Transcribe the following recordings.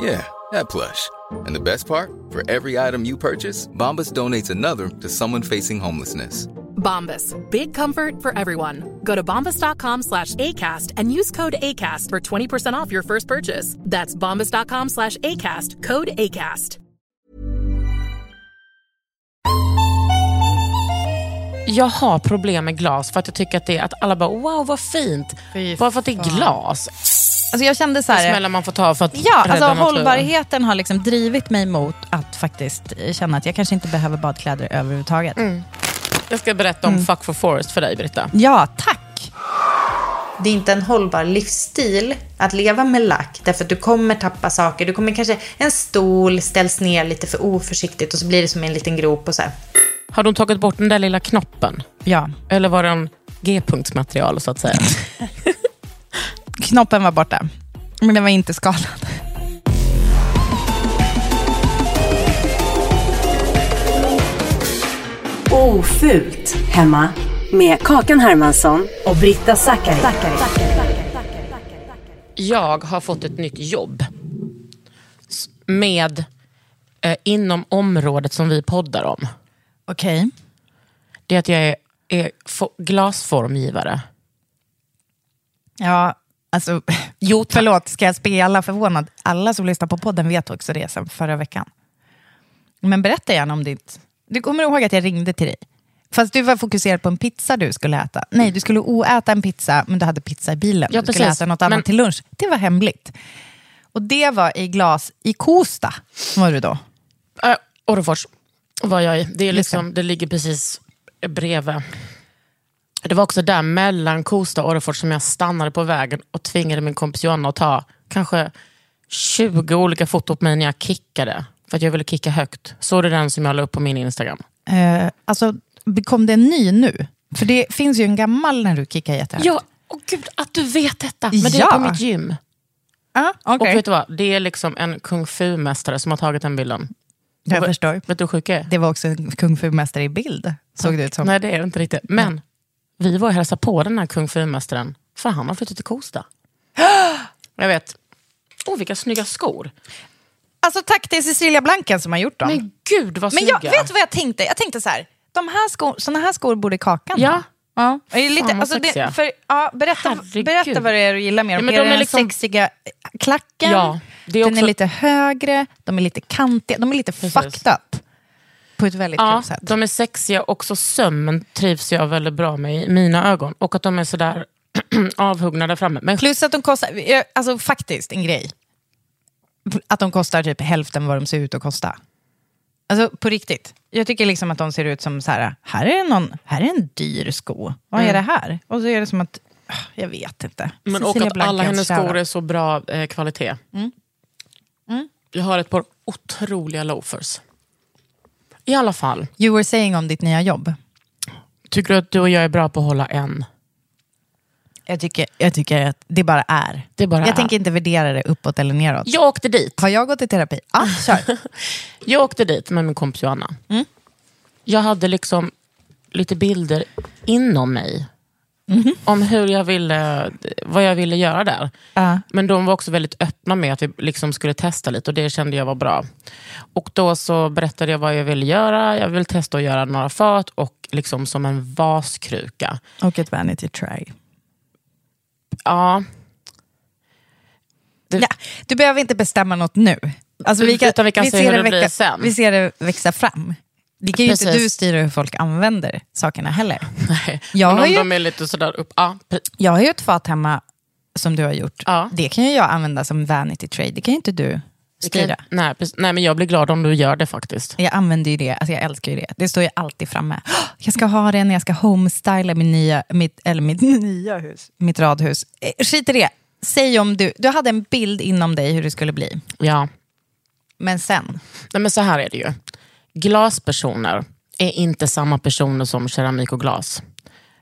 Yeah, that plush. And the best part? For every item you purchase, Bombas donates another to someone facing homelessness. Bombas. Big comfort for everyone. Go to bombas.com slash ACAST and use code ACAST for 20% off your first purchase. That's bombas.com slash ACAST. Code ACAST. Jag har problem med glas för att jag tycker att det är att alla bara wow vad fint. Fy Bara för att det är glas. Alltså jag kände så Det här, smällar man får ta för att Ja, rädda alltså hållbarheten har liksom drivit mig mot att faktiskt känna att jag kanske inte behöver badkläder överhuvudtaget. Jag ska berätta Mm. om Fuck for Forest för dig Britta. Ja, tack. Det är inte en hållbar livsstil att leva med lack därför att du kommer tappa saker. Du kommer kanske, en stol ställs ner lite för oförsiktigt och så blir det som en liten grop och så här. Har de tagit bort den där lilla knoppen? Ja, Eller var det en G-punktsmaterial så att säga? knoppen var borta. Men den var inte skalad. Ofult hemma med Kakan Hermansson och Britta Zackari. Jag har fått ett nytt jobb. Med eh, inom området som vi poddar om. Okej. Det är att jag är, är fo- glasformgivare. Ja, alltså, jo, förlåt, ska jag spela förvånad? Alla som lyssnar på podden vet också det sen förra veckan. Men berätta gärna om ditt... Du kommer ihåg att jag ringde till dig? Fast du var fokuserad på en pizza du skulle äta. Nej, du skulle oäta en pizza, men du hade pizza i bilen. Ja, du skulle äta något annat Men- till lunch. Det var hemligt. Och det var i glas i Kosta, var du då? Äh, Orrefors var jag i. Det, är liksom, det ligger precis bredvid. Det var också där mellan Kosta och Orrefors som jag stannade på vägen och tvingade min kompis Johanna att ta kanske 20 olika foton på mig när jag kickade. För att jag ville kicka högt. Såg du den som jag la upp på min Instagram? Eh, alltså, kom det en ny nu? För det finns ju en gammal när du kickar jättehögt. Ja, åh gud att du vet detta. Men det är Ja. på mitt gym. ah, Och okej. vet du vad? Det är liksom en kung fu-mästare som har tagit den bilden. Jag Och förstår. Vet du hur sjuk jag är? Det var också en kung fu-mästare i bild, såg det ut som. Nej, det är det inte riktigt. Men vi var och hälsade på den här kung fu-mästaren, för han har flyttat till Kosta. Jag vet. Åh, vilka snygga skor. Alltså tack till Cecilia Blanken som har gjort dem. Men, Men gud vad snygga. jag vet du vad jag tänkte? Jag tänkte så här, de här skor, såna här skor borde Kakan Ja. ha. Ja. Är lite, Fan, vad alltså det, för, ja, berätta, Herregud. berätta vad det är du gillar med Ja, dem. men är de det är den liksom- sexiga klacken? Ja, det är Den är också- lite högre, de är lite kantiga, de är lite Precis. fucked up. På ett väldigt Ja, kul sätt. de är sexiga, också sömmen trivs jag väldigt bra med i mina ögon. Och att de är sådär avhuggna där framme. Men Plus att de kostar, alltså faktiskt en grej. Att de kostar typ hälften vad de ser ut att kosta. Alltså på riktigt. Jag tycker liksom att de ser ut som så här, här är, någon, här är en dyr sko. Vad är det här? Och så är det som att, ah, jag vet inte. Men och Cecilia att alla hennes kära. skor är så bra eh, kvalitet. Jag har ett par otroliga loafers. I alla fall, You were saying om ditt nya jobb. tycker du att du och jag är bra på att hålla en? Jag tycker, jag tycker att det bara är. Det bara jag är. tänker inte värdera det uppåt eller neråt. Jag åkte dit. Har jag gått i terapi? Ja, kör. Jag åkte dit med min kompis Johanna. Mm. Jag hade liksom lite bilder inom mig. Om hur jag ville, vad jag ville göra där. Ja. Men de var också väldigt öppna med att vi liksom skulle testa lite och det kände jag var bra. Och då så berättade jag vad jag ville göra. Jag vill testa att göra några fat och liksom som en vaskruka. Och ett vanity try. Ja, Ja, du behöver inte bestämma något nu. Alltså, Utan vi kan se ser hur det växa, blir sen. Vi ser det växa fram. Det kan ju inte Precis. du styra hur folk använder sakerna heller. nej. Jag Men har om ju- de är lite sådär upp... Ja, pre- Jag har ju ett fat hemma som du har gjort. Ja. Det kan ju jag använda som vanity trade. Det kan ju inte du styra. nej, precis. nej, men jag blir glad om du gör det faktiskt. Jag använder ju det, alltså jag älskar ju det. Det står ju alltid framme. "Åh, Jag ska ha det när jag ska homestyla min nya, mitt, eller mitt nya hus, mitt radhus. Eh, Skit i det. Säg om du, du hade en bild inom dig hur det skulle bli. Ja. Men sen, Nej, men så här är det ju. Glaspersoner är inte samma personer som keramik och glas.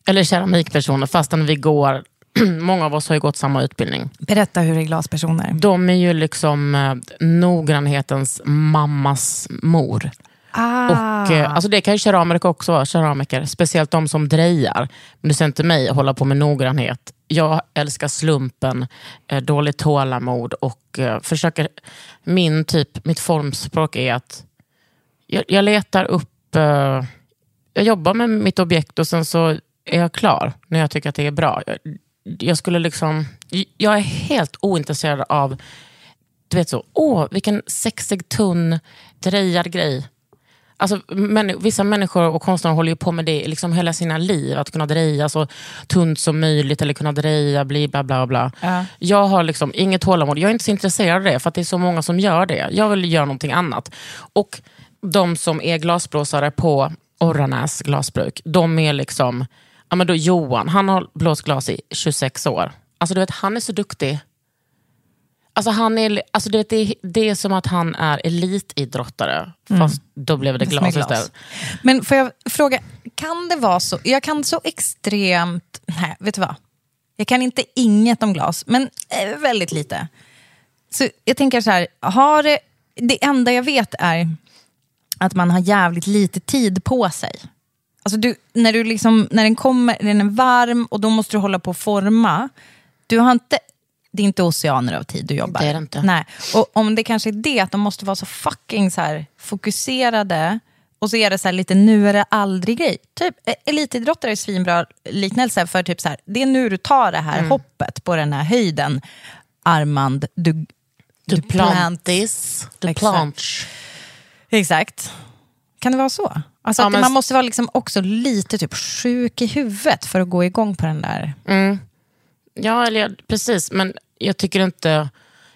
Eller keramikpersoner, fastän vi går... Många av oss har ju gått samma utbildning. berätta hur är glaspersoner? De är ju liksom eh, noggrannhetens mammas mor. Ah. Och, eh, alltså det kan ju keramiker också vara, keramiker. Speciellt de som drejar. Men du ser inte mig hålla på med noggrannhet. Jag älskar slumpen, eh, dåligt tålamod och eh, försöker... Min typ, mitt formspråk är att jag, jag letar upp... Eh, jag jobbar med mitt objekt och sen så är jag klar när jag tycker att det är bra. Jag, jag skulle liksom... Jag är helt ointresserad av du vet så, åh vilken sexig, tunn, drejad grej. Alltså, män, vissa människor och konstnärer håller ju på med det liksom hela sina liv. Att kunna dreja så tunt som möjligt eller kunna dreja, bli bla bla bla. Ja. Jag har liksom inget tålamod. Jag är inte så intresserad av det för att det är så många som gör det. Jag vill göra någonting annat. Och de som är glasblåsare på Orranäs glasbruk, de är liksom, ja men då Johan, han har blåst glas i 26 år. Alltså du vet, han är så duktig. Alltså, han är, alltså du vet, det, är, det är som att han är elitidrottare, fast då blev det Fast med glas istället. Men får jag fråga, kan det vara så, jag kan så extremt, nej vet du vad? Jag kan inte inget om glas, men eh, väldigt lite. Så jag tänker så här, har det, det enda jag vet är att man har jävligt lite tid på sig. Alltså du, när, du liksom, när den kommer, den är varm och då måste du hålla på att forma. Du har inte, det är inte oceaner av tid du jobbar. Det är det inte. Nej. Och om det kanske är det, att de måste vara så fucking så här, fokuserade och så är det så här lite nu är det aldrig grej. Typ, eh, elitidrottare är svinbra liknelse för typ så här, det är nu du tar det här hoppet på den här höjden. Armand du, Duplantis. Exakt. Duplanch. Exakt. Kan det vara så? Alltså Ja, men- man måste vara liksom också lite typ sjuk i huvudet för att gå igång på den där. Ja, eller, precis. Men jag tycker inte...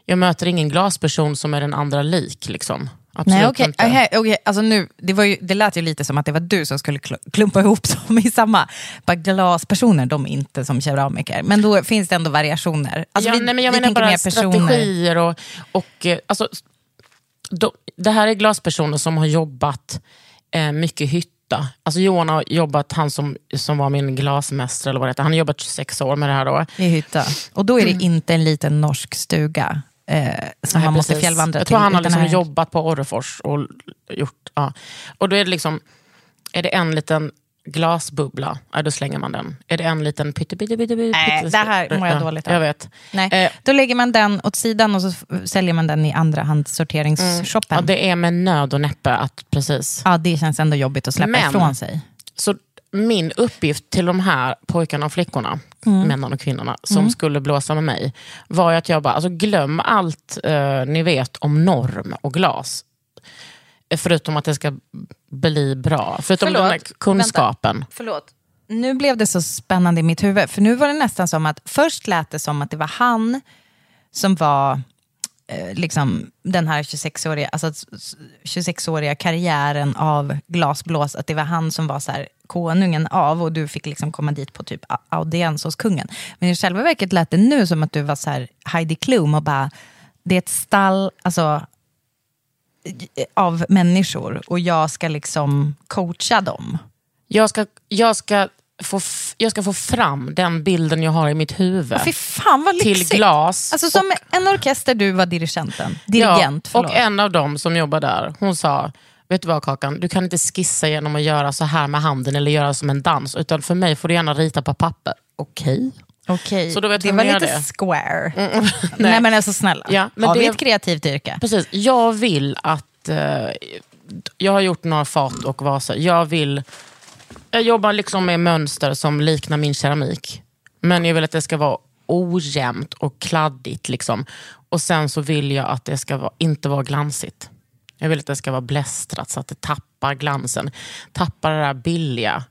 Jag möter ingen glasperson som är den andra lik. Liksom. Absolut Nej, okej. inte. Okej, okej. Alltså nu, det, var ju, det lät ju lite som att det var du som skulle kl- klumpa ihop dem i samma. Bara glaspersoner, de är inte som keramiker. Men då finns det ändå variationer. Alltså ja, vi, nej, men jag vi menar bara strategier och... och eh, alltså, de, det här är glaspersoner som har jobbat eh, mycket hytta. Alltså Johan har jobbat, han som, som var min glasmästare, eller vad det heter, han har jobbat 26 år med det här. Då. I hytta. Och då är det inte en liten norsk stuga eh, som Mm. Nej, man måste precis. fjällvandra Jag till. tror han har liksom här- jobbat på Orrefors och gjort... Ja. Och då är det liksom... Är det en liten glasbubbla, ja, då slänger man den. Är det en liten pytte, pytte, pytte, pytte, Nej, det här mår jag ja, dåligt av. Jag vet. Nej, Eh, då lägger man den åt sidan och så säljer man den i andrahandssorteringsshoppen. ja, det är med nöd och näppe att precis... Ja, det känns ändå jobbigt att släppa Men- ifrån sig. Så min uppgift till de här pojkarna och flickorna, Mm. männen och kvinnorna, som skulle blåsa med mig, var att jag bara, alltså glöm allt eh, ni vet om norm och glas. Förutom att det ska bli bra. Förutom Förlåt, den här kunskapen. Förlåt. Nu blev det så spännande i mitt huvud. För nu var det nästan som att, först lät det som att det var han som var eh, liksom den här 26-åriga, alltså, s- s- 26-åriga karriären av glasblås, att det var han som var så här, konungen av och du fick liksom komma dit på typ audiens hos kungen. Men i själva verket lät det nu som att du var så här Heidi Klum och bara, det är ett stall, alltså av människor och jag ska liksom coacha dem. Jag ska, jag, ska få, jag ska få fram den bilden jag har i mitt huvud. Fy fan vad Till lyxigt. glas. Alltså som en orkester, du var dirigenten. Dirigent, ja, förlåt. Och en av dem som jobbar där, hon sa, vet du vad Kakan, du kan inte skissa genom att göra så här med handen eller göra som en dans, utan för mig får du gärna rita på papper. okej. Okej, Så då vet det var lite är. square. Nej. Nej. men alltså snälla, Ja, men har vi det- ett kreativt yrke? Precis, jag vill att... Eh, jag har gjort några fat och vaser. Jag vill... Jag jobbar liksom med mönster som liknar min keramik. Men jag vill att det ska vara ojämnt och kladdigt. Liksom. Och sen så vill jag att det ska vara, inte vara glansigt. Jag vill att det ska vara blästrat så att det tappar glansen. Tappar det där billiga.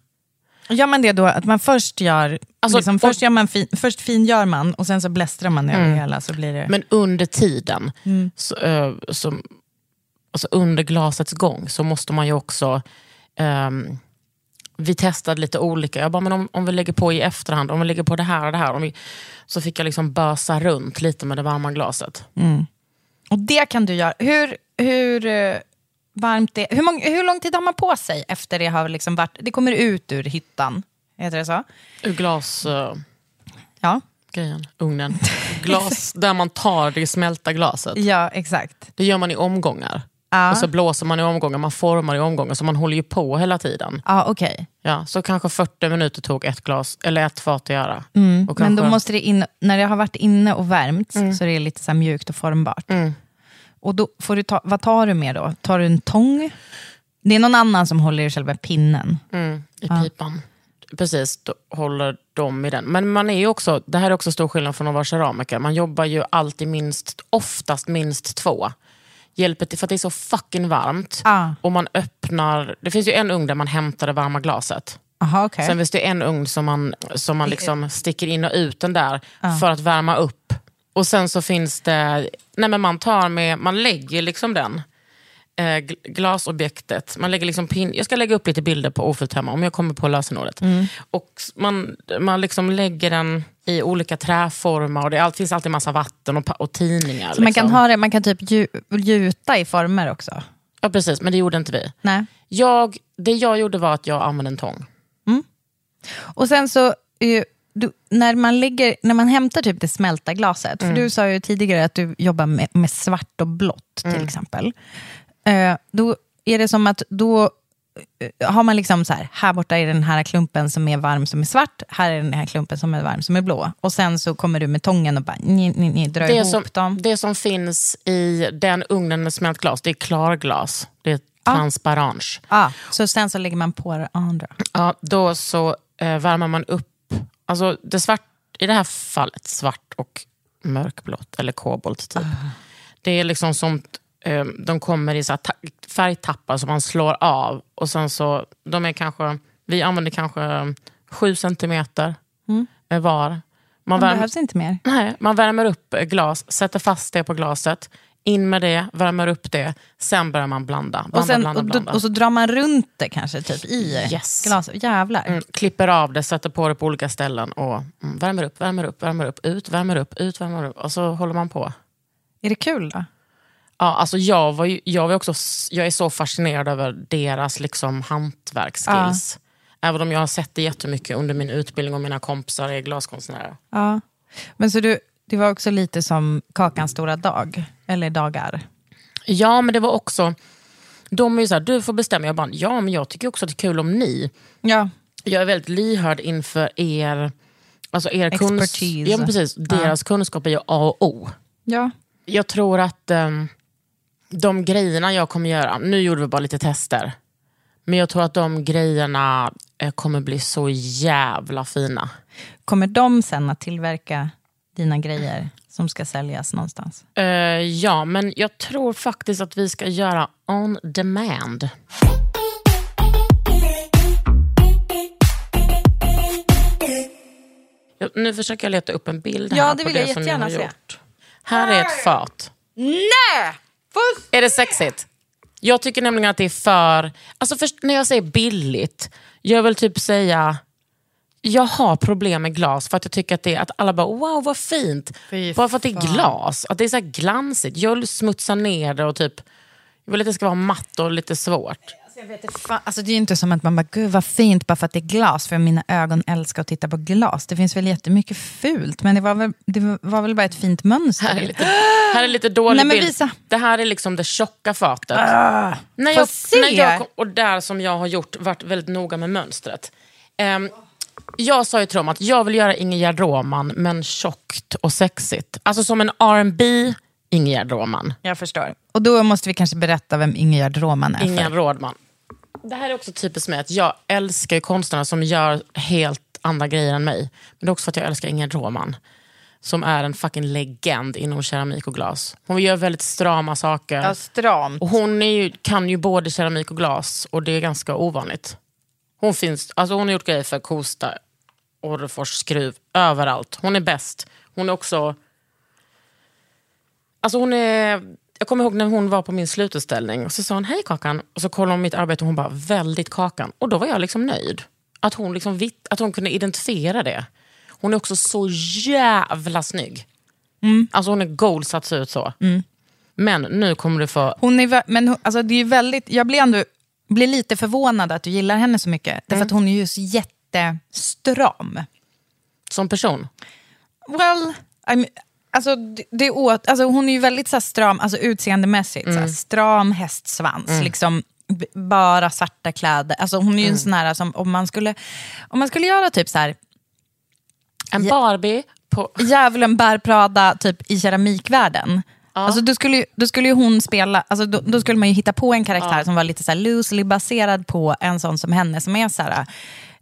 Gör man det då att man först gör, Alltså, liksom, och- först, gör man fin, först fingör man och sen så blästrar man över Mm. hela så blir det... Men under tiden, Mm. så, eh, som, alltså under glasets gång, så måste man ju också... ehm, vi testade lite olika. Jag bara, men om, om vi lägger på i efterhand, om vi lägger på det här och det här. Om vi, så fick jag liksom bösa runt lite med det varma glaset. Mm. Och det kan du göra. Hur, hur eh, varmt det hur, mång, hur lång tid har man på sig efter det har liksom varit, det kommer ut ur hyttan? Heter det så? Ur glas... eh, Ja. grejen, ugnen. Glas där man tar det smälta glaset. Ja, exakt. Det gör man i omgångar. Ja. Och så blåser man i omgångar, man formar i omgångar. Så man håller ju på hela tiden. Ja, okej. Ja, så kanske 40 minuter tog ett glas, eller ett fat att göra. Mm. Och Men då kanske- måste det in, när det har varit inne och värmts Mm. så är det lite så mjukt och formbart. Mm. Och då får du ta, vad tar du med då? Tar du en tång? Det är någon annan som håller i själva pinnen. Mm, I Ja. pipan. Precis, då håller de i den. Men man är ju också, det här är också stor skillnad från att vara keramiker. Man jobbar ju alltid minst, oftast minst två. Hjälper till, för att det är så fucking varmt. Ah. Och man öppnar, det finns ju en ugn där man hämtar det varma glaset. Aha, okej. Sen finns det en ugn som man, som man liksom sticker in och ut den där Ja. för att värma upp. Och sen så finns det, nej men man tar med, man lägger liksom den eh, gl- glasobjektet. Man lägger liksom pin, jag ska lägga upp lite bilder på Ofullt hemma om jag kommer på lösenordet. Mm. Och man, man liksom lägger den i olika träformar och det allt, finns alltid massa vatten och, och tidningar. Så man kan, liksom. ha det, man kan typ gju, gjuta i former också? Ja precis, men det gjorde inte vi. Nej. Jag, det jag gjorde var att jag använde en tång. Och sen så, eh, du, när, man lägger, när man hämtar typ det smälta glaset, Mm. för du sa ju tidigare att du jobbar med, med svart och blått till Mm. exempel. Eh, då är det som att då eh, har man liksom så här, här borta är den här klumpen som är varm som är svart, här är den här klumpen som är varm som är blå. Och sen så kommer du med tången och bara ni, ni, ni, drar Det ihop som, dem. det som finns i den ugnen med smält glas, det är klarglas. Det är transparens. Ah, så sen så lägger man på det andra. Ja, då så eh, värmer man upp, alltså det svart, i det här fallet svart och mörkblått, eller kobolt typ. Det är liksom som, eh, de kommer i så färgtappar som man slår av. Och sen så, de är kanske, vi använder kanske sju centimeter Mm. var. Man Man värmer, behövs inte mer. nej, man värmer upp glas, sätter fast det på glaset, in med det, värmer upp det, sen börjar man blanda. blanda, Och, sen, blanda, blanda. och så drar man runt det kanske typ i Yes. glaset. Jävlar. Mm, klipper av det, sätter på det på olika ställen och mm, värmer upp, värmer upp, värmer upp, ut, värmer upp, ut, värmer upp. Och så håller man på. Är det kul då? Ja, alltså jag, var ju, jag, var också, jag är så fascinerad över deras liksom, hantverksskills. Även om jag har sett det jättemycket under min utbildning och mina kompisar är glaskonstnärer. Ja. Men så du, det var också lite som Kakans stora dag, eller dagar. Ja, men det var också... De är ju så här, du får bestämma. Jag bara, ja men jag tycker också att det är kul om ni. Ja. Jag är väldigt lyhörd inför er, alltså er kunsk- Expertise. Ja, precis. Ja. Deras kunskap är ju A och O. Ja. Jag tror att ehm, de grejerna jag kommer göra, nu gjorde vi bara lite tester, men jag tror att de grejerna eh, kommer bli så jävla fina. Kommer de sen att tillverka dina grejer som ska säljas någonstans? Eh, ja, men jag tror faktiskt att vi ska göra on demand. Jag, nu försöker jag leta upp en bild Ja, här det på vill jag det som jättegärna har se. gjort. Här är ett fat. Nej! Är det sexigt? Jag tycker nämligen att det är för... Alltså först, när jag säger billigt, jag vill typ säga... Jag har problem med glas för att jag tycker att, det, att alla bara wow vad fint. Fy Bara för att det är glas, att det är så glansigt. Jag vill smutsa ner det och typ... Jag vill att det ska vara matt och lite svårt. Fan, alltså det är ju inte som att man bara, gud vad fint bara för att det är glas, för mina ögon älskar att titta på glas. Det finns väl jättemycket fult, men det var väl, det var väl bara ett fint mönster. Här är lite, här är lite dålig Nej, men bild. visa. Det här är liksom det tjocka fatet. Ah, när jag, när jag, och där som jag har gjort, varit väldigt noga med mönstret. Ehm, jag sa ju till dem att jag vill göra Ingegerd Roman, men tjockt och sexigt. Alltså som en R&B Ingegerd Roman. Jag förstår. Och då måste vi kanske berätta vem Ingegerd Roman är. Ingegerd. Rådman. Det här är också typiskt mig, att jag älskar ju konstnärer som gör helt andra grejer än mig. Men det är också för att jag älskar Ingegerd Roman. Som är en fucking legend inom keramik och glas. Hon gör väldigt strama saker. Ja, stramt. Och hon är ju, kan ju både keramik och glas och det är ganska ovanligt. Hon, finns, alltså hon har gjort grejer för Kosta, Orrefors, Skruv, överallt. Hon är bäst. Hon är också... Alltså hon är... Jag kommer ihåg när hon var på min slututställning och så sa hon hej Kakan och så kollade hon mitt arbete och hon bara väldigt Kakan. Och då var jag liksom nöjd. Att hon, liksom vitt, att hon kunde identifiera det. Hon är också så jävla snygg. Alltså hon är goals att se ut så. Men nu kommer du få... Hon är, men alltså det är väldigt, jag blir ändå blir lite förvånad att du gillar henne så mycket. Därför att hon är ju så jättestram. Som person. Well, I'm, alltså, det, är åt, alltså, hon är ju väldigt så här, stram, alltså, utseendemässigt. Så här, stram hästsvans, liksom, b- bara svarta kläder. Alltså, hon är ju en sån här som om man skulle, om man skulle göra typ så här, En Barbie på... djävulen bär Prada typ, i keramikvärlden. Alltså, då, skulle, då skulle ju hon spela, alltså, då, då skulle man ju hitta på en karaktär som var lite så här loosely baserad på en sån som henne som är så här,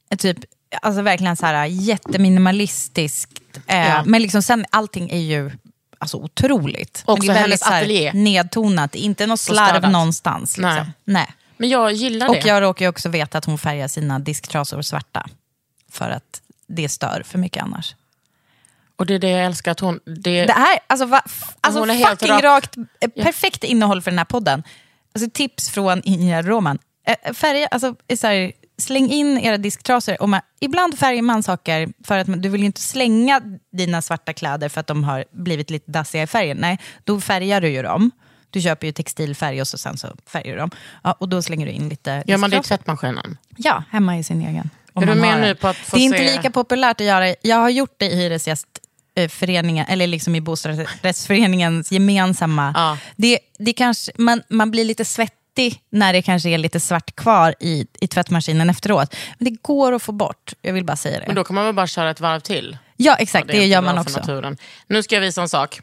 eh, typ, alltså verkligen så här jätteminimalistiskt. Eh, Ja. Men liksom sen, allting är ju alltså, otroligt. Också men det är väldigt hennes så här, ateljé. nedtonat, inte något slarv någonstans. Liksom. Nej. Nej. Men jag gillar Och det. jag råkar ju också veta att hon färgar sina disktrasor svarta. För att det stör för mycket annars. Och det är det jag älskar. Att hon, det, Det här, alltså, va, alltså Hon är helt fucking rak. rakt, eh, perfekt innehåll för den här podden. Alltså tips från Ingegerd Roman. Eh, Färga, alltså, så här, släng in era disktrasor. Och man, ibland färgar man saker för att man, du vill ju inte slänga dina svarta kläder för att de har blivit lite dassiga i färgen. Nej, då färgar du ju dem. Du köper ju textilfärg och så sen så färgar du dem. Ja, och då slänger du in lite gör man det i disktrasor. tvättmaskinen? Ja, hemma i sin egen. Är du med nu på att få Det är inte se- lika populärt att göra. Jag har gjort det i hyresgästföreningen, eller liksom i bostadsrättsföreningens gemensamma. Ja. Det, det kanske, man, man blir lite svettig när det kanske är lite svart kvar i, i tvättmaskinen efteråt. Men det går att få bort, jag vill bara säga det. Men då kan man väl bara köra ett varv till? ja, exakt, Ja, det, inte gör man också. Naturen. Nu ska jag visa en sak.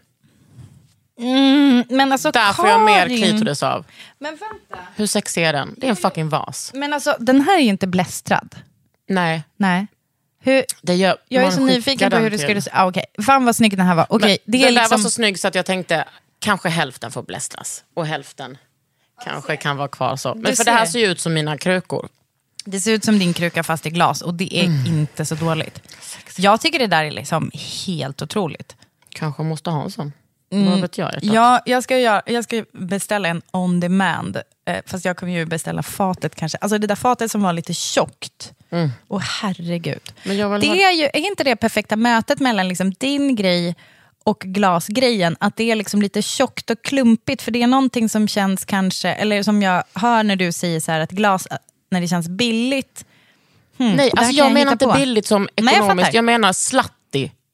Mm, men alltså, Där får jag mer klitoris av. Men vänta. Hur sexig är den? Det är en fucking vas. Men alltså, den här är ju inte blästrad. Nej, Nej. Hur, det gör jag är så nyfiken på hur till. skulle ah, okej. Fan vad snygg den här var. Okej, Men det är den där liksom... var så snygg så att jag tänkte kanske hälften får blästras. Och hälften kanske kan vara kvar så. Men Du för det här ser. ser ju ut som mina krukor. Det ser ut som din kruka fast i glas och det är inte så dåligt. Jag tycker det där är liksom helt otroligt. Kanske måste ha en sån. Vad vet jag? hjärtat? Ja, jag, ska göra, jag ska beställa en on demand. Eh, fast jag kommer ju beställa fatet kanske. Alltså det där fatet som var lite tjockt. Och herregud. Det ha- är, ju, är inte det perfekta mötet mellan liksom din grej och glasgrejen? Att det är liksom lite tjockt och klumpigt. För det är någonting som känns kanske, eller som jag hör när du säger så här att glas, när det känns billigt. Nej, där alltså jag jag menar inte på. billigt som Nej, jag ekonomiskt. jag, menar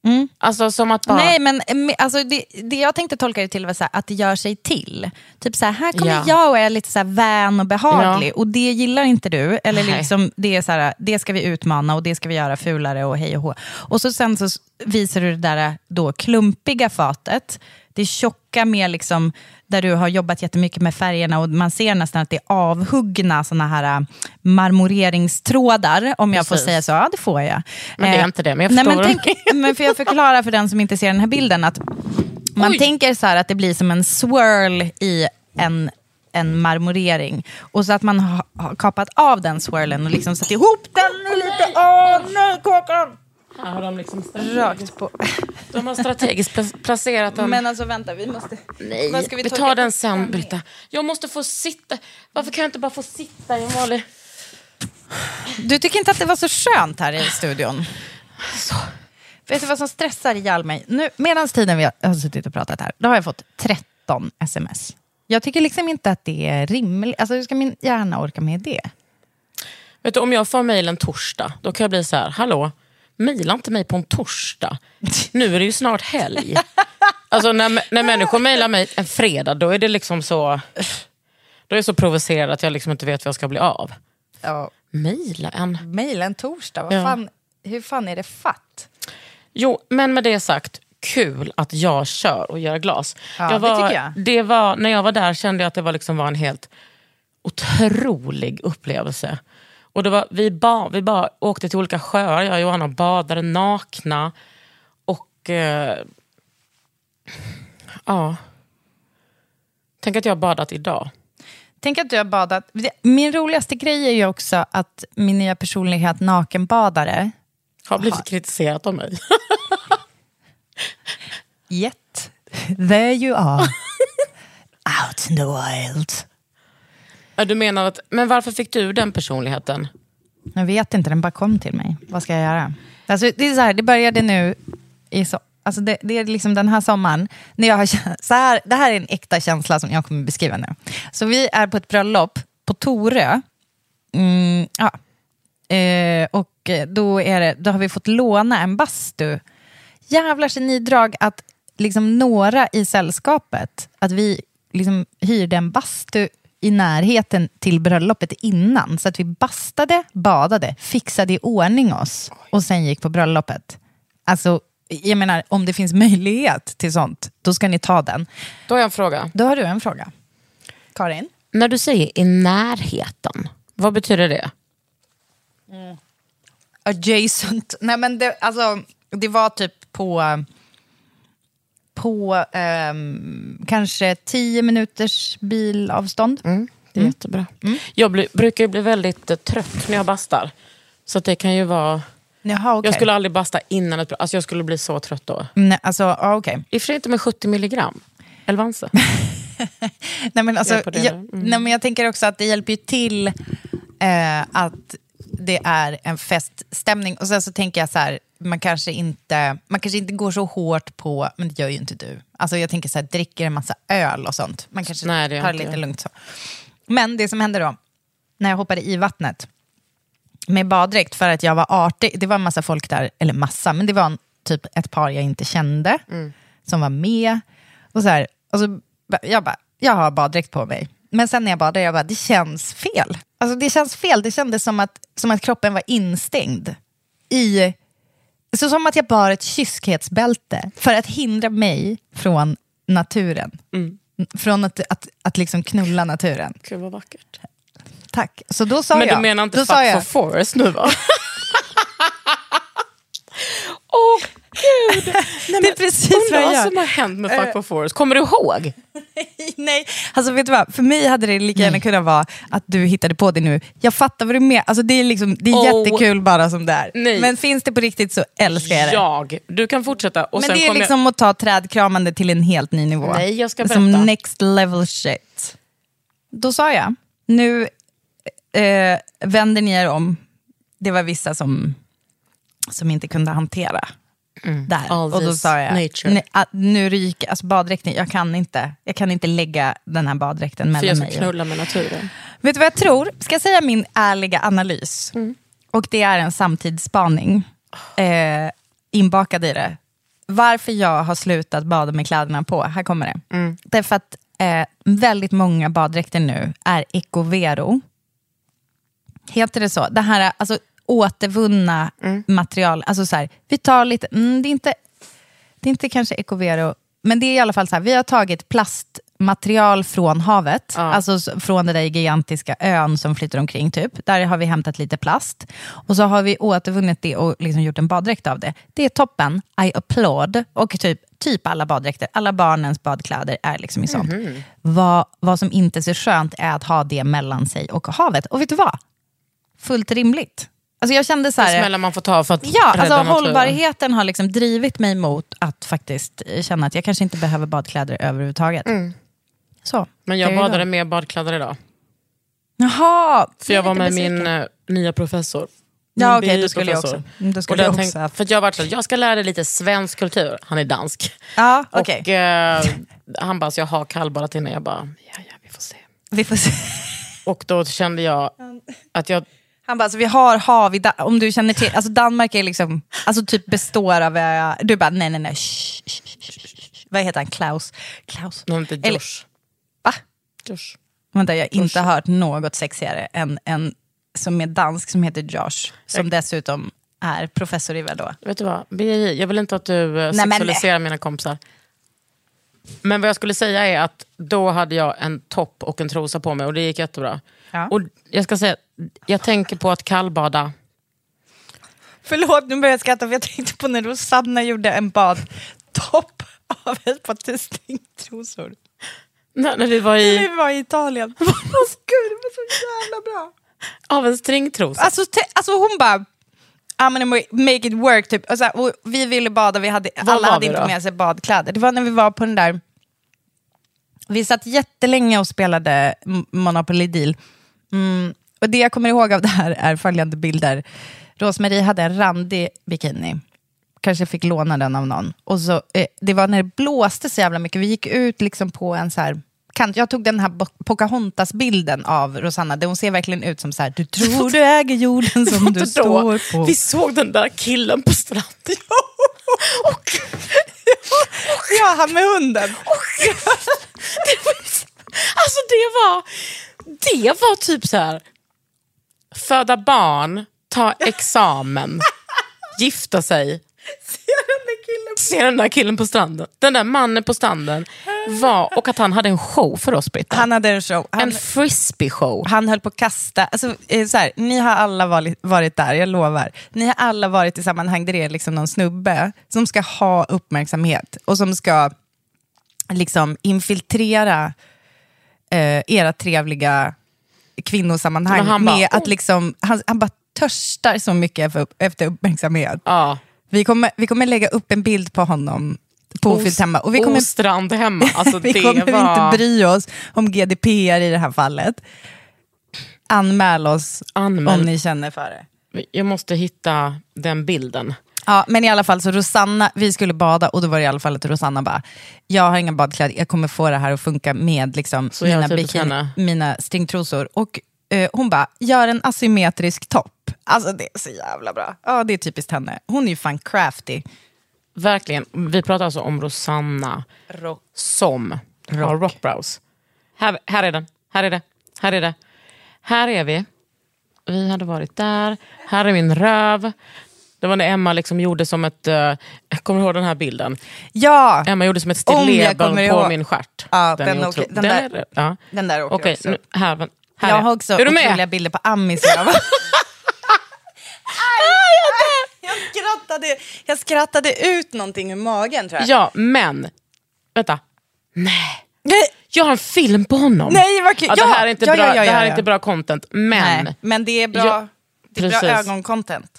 slattig. Alltså som att bara... Nej, men men, alltså, det, det jag tänkte tolka det till var här, att det gör sig till. Typ så här, här kommer Ja. jag och är lite så här vän och behaglig. Ja. Och det gillar inte du. Eller Nej. liksom, det, är så här, det ska vi utmana och det ska vi göra fulare och hej och hå. Och så sen så visar du det där då klumpiga fatet. Det tjocka med liksom, där du har jobbat jättemycket med färgerna och man ser nästan att det är avhuggna såna här äh, marmoreringstrådar. Om jag får Precis. säga så. Ja, det får jag. Men det är Eh, inte det, men jag nej, förstår men, vad tänk, men för jag förklara för den som inte ser den här bilden att man Oj. tänker så att det blir som en swirl i en, en marmorering. Och så att man har, kapat av den swirlen och liksom satt ihop den lite... Åh nej, kakan! Här har de liksom Rakt på. De har strategiskt pla- placerat dem. Men alltså vänta, vi måste... Nej, Vad ska vi, vi tar den sen? Britta. Jag måste få sitta. Varför kan jag inte bara få sitta i en vanlig... Du tycker inte att det var så skönt här i studion? Vet du vad som stressar ihjäl mig? Nu, medan tiden vi har, har suttit och pratat här, då har jag fått 13 sms. Jag tycker liksom inte att det är rimligt. Alltså, hur ska min hjärna orka med det? Vet du, om jag får mejl en torsdag, då kan jag bli så här, hallå, mejla inte mig på en torsdag. Nu är det ju snart helg. Alltså när, när människor mejlar mig en fredag, då är det liksom så... Då är jag så provocerad att jag liksom inte vet vad jag ska bli av. Ja, Mejla en... Mejla en torsdag, vad Ja. fan? hur fan är det fatt? Jo, men med det sagt, kul att jag kör och gör glas. Ja, jag det var, tycker jag. Det var, när jag var där kände jag att det var, liksom var en helt otrolig upplevelse. Och det var, vi, ba, vi bara åkte till olika sjöar, jag och Johanna badade nakna. Och eh, ja, tänk att jag har badat idag. Tänk att du har badat. Min roligaste grej är ju också att min nya personlighet nakenbadare, Har blivit kritiserat av mig. Yet, there you are. Out in the wild. Ja, Du menar att, men varför fick du den personligheten? Jag vet inte, den bara kom till mig. Vad ska jag göra? Alltså, det, är så här, det började nu i so alltså det, det är liksom den här sommaren. När jag har, så här, det här är en äkta känsla som jag kommer beskriva nu. Så vi är på ett bröllop på Torö. Mm, ja. eh, och då, är det, då har vi fått låna en bastu. Jävlar genidrag att liksom några i sällskapet, att vi liksom hyrde en bastu i närheten till bröllopet innan. Så att vi bastade, badade, fixade i ordning oss och sen gick på bröllopet. Alltså, jag menar, om det finns möjlighet till sånt, då ska ni ta den. Då har jag en fråga. Då har du en fråga. Karin? När du säger i närheten, vad betyder det? Adjacent. Nej men det, alltså, det var typ på, på ehm, kanske tio minuters bilavstånd. Det är jättebra. Jag bli, brukar ju bli väldigt eh, trött när jag bastar. Så att det kan ju vara... Jaha, okej. Jag skulle aldrig basta innan ett Alltså jag skulle bli så trött då. Nej, alltså, ja, okej. I och för sig inte med 70 milligram. Elvanse. Nej, men alltså, Jag. Mm. nej, men jag tänker också att det hjälper ju till eh, att det är en feststämning. Och sen så tänker jag så här, man kanske inte, man kanske inte går så hårt på, men det gör ju inte du. Alltså jag tänker så här, dricker en massa öl och sånt. Man kanske Nej, det tar det lite lugnt så. Men det som hände då, när jag hoppade i vattnet med baddräkt för att jag var artig, det var en massa folk där, eller massa, men det var en, typ ett par jag inte kände Mm. som var med. Och så här, och så, jag bara, jag har baddräkt på mig. Men sen när jag badade, jag bara, det känns fel. Alltså det känns fel, det kändes som att, som att kroppen var instängd i... Så som att jag bar ett kyskhetsbälte för att hindra mig från naturen. Från att, att, att liksom knulla naturen. Gud vad vackert. Tack. Så då sa Men jag... du menar inte då fuck for forest nu va? Åh gud! Nej, Det är precis vad jag gör. som har hänt med fuck for forest. Kommer du ihåg? Nej, alltså vet du vad? För mig hade det lika gärna kunnat vara att du hittade på det nu. Jag fattar vad du menar. Alltså, det är, liksom, det är Oh. jättekul bara som det är. Nej. Men finns det på riktigt så älskar jag det. Jag. Du kan fortsätta. Och Men det är liksom att ta trädkramande till en helt ny nivå. Nej, jag ska är Som berätta. next level shit. Då sa jag, nu eh, vänder ni er om. Det var vissa som, som inte kunde hantera där. Mm. All Och då sa jag, nature. "Nej, ah, nu ryker, alltså baddräkten, jag kan inte, jag kan inte lägga den här baddräkten jag, för mellan jag ska mig. knulla med naturen. Vet du vad jag tror? Ska jag säga min ärliga analys? Och det är en samtidsspaning eh, inbakad i det. Varför jag har slutat bada med kläderna på, här kommer det. Därför att eh, väldigt många baddräkter nu är ecovero. Heter det så? Det här alltså, återvunna material. Alltså så här, vi tar lite, mm, det, är inte, det är inte kanske ecovero, men det är i alla fall så här, vi har tagit plastmaterial från havet, alltså s- från den där gigantiska ön som flyter omkring typ. Där har vi hämtat lite plast. Och så har vi återvunnit det och liksom gjort en baddräkt av det. Det är toppen, I applaud. Och typ, typ alla baddräkter, alla barnens badkläder är liksom i sånt. Vad, vad som inte är så skönt är att ha det mellan sig och havet. Och vet du vad? Fullt rimligt. Alltså jag kände så här... smällar man får ta för att Ja, rädda alltså hållbarheten har liksom drivit mig mot att faktiskt känna att jag kanske inte behöver badkläder överhuvudtaget. Så. Mm. Men jag badade med badkläder idag. Jaha! För jag var med min besviken. eh, nya professor. Ja, Min okej, då skulle jag också. Mm, Då skulle jag tänk- också För jag så här, jag ska lära dig lite svensk kultur. Han är dansk. Ja, okej. Och eh, han bara, så jag har kallbadat innan. Jag bara, ja, ja, vi får se. Vi får se. Och då kände jag att jag... Han bara, alltså, vi har hav i Da- om du känner till, alltså Danmark är liksom, alltså typ består av, eh, du bara nej nej nej, shh, shh, shh, vad heter han, Klaus? Klaus? Heter Eller- Josh. Va? Josh. Vänta, jag har inte hört något sexigare än en som är dansk som heter Josh. Som dessutom är professor i vad då? Vet du vad, BJ, jag vill inte att du eh, Nej, men- sexualiserar mina kompisar. Men vad jag skulle säga är att då hade jag en topp och en trosa på mig och det gick jättebra. Ja. Och jag ska säga, jag tänker på att kallbada. Förlåt, nu börjar jag skratta för jag tänkte på när Rosanna gjorde en badtopp av ett par stringtrosor. När, när vi var När i, vi var i Italien. Gud, det var så jävla bra. av en stringtrosa. Alltså, te- alltså hon bara, I'm gonna make it work. Typ. Och så här, och vi ville bada, vi hade, Var alla var hade inte med sig badkläder. Det var när vi var på den där... Vi satt jättelänge och spelade Monopoly Deal. Mm, och det jag kommer ihåg av det här är följande bilder. Rosmarie hade en randig bikini. Kanske fick låna den av någon. Och så, eh, det var när det blåste så jävla mycket. Vi gick ut liksom på en så här... Kant. Jag tog den här Pocahontas-bilden av Rosanna, där hon ser verkligen ut som så här, du tror du äger jorden som du Då, står på. Vi såg den där killen på stranden. och, Ja, han med hunden. alltså det var, det var typ så här. Föda barn, ta examen, gifta sig, se den där killen på stranden. Den där mannen på stranden var, och att han hade en show för oss Britta. Han hade en show. Han, en frisbee-show. han höll på att kasta, alltså, eh, så här, ni har alla varit, varit där, jag lovar. Ni har alla varit i sammanhang där det är liksom någon snubbe som ska ha uppmärksamhet och som ska liksom infiltrera eh, era trevliga kvinnosammanhang han bara, med att "Oh." liksom, han, han bara törstar så mycket för, efter uppmärksamhet. Ja. Vi kommer, vi kommer lägga upp en bild på honom på Ofyllt hemma. Och vi kommer, Ostrand hemma. Alltså vi kommer var... inte bry oss om GDPR i det här fallet. Anmäl oss Anmäl. om ni känner för det. Jag måste hitta den bilden. Ja, men i alla fall, så Rosanna, vi skulle bada och då var det i alla fall att Rosanna bara, jag har inga badkläder, jag kommer få det här att funka med liksom, Så mina, henne. mina stringtrosor. Och eh, hon bara, gör en asymmetrisk topp. Alltså det är så jävla bra. Ja, det är typiskt henne. Hon är ju fan crafty. Verkligen. Vi pratar alltså om Rosanna som har rockbrows. Här, här är den. Här är det. Här är det. Här är vi. Vi hade varit där. Här är min röv. Det var när Emma liksom gjorde som ett... Uh, jag kommer ihåg den här bilden. Ja, Emma gjorde som ett jag stilleben på min stjärt. Ja, den, den otro- den där- är, ja. den där åker Okej, också. nu, här, men- här jag har också är du otroliga bilder på Amis. Jag, bara, jag, skrattade, jag skrattade ut någonting ur magen tror jag. Ja, men... Vänta. Nej. Nej, Jag har en film på honom. Nej, vad kul. Ja, Ja, det här är inte, ja, bra, ja, det här är inte bra content, men... Nej, men det är bra, Ja, det är bra ögoncontent.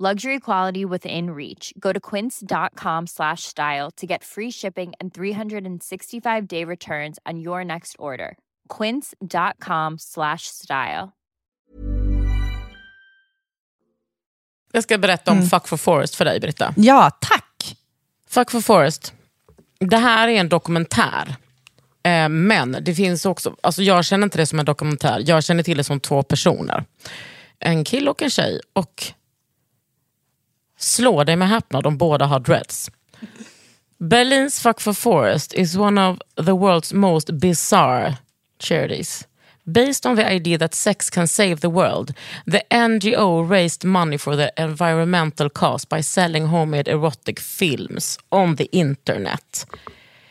Luxury quality within reach. Go to quince.com slash style to get free shipping and 365 day returns on your next order. Quince.com slash style. Jag ska berätta om Fuck for Forest för dig, Britta. Ja, tack. Fuck for Forest. Det här är en dokumentär Eh, men det finns också, alltså jag känner inte det som en dokumentär, jag känner till det som två personer. En kille och en tjej. Och slå dig med häpnad om båda har dreads. Berlins Fuck for Forest is one of the world's most bizarre charities. Based on the idea that sex can save the world, the NGO raised money for the environmental cause by selling homemade erotic films on the internet.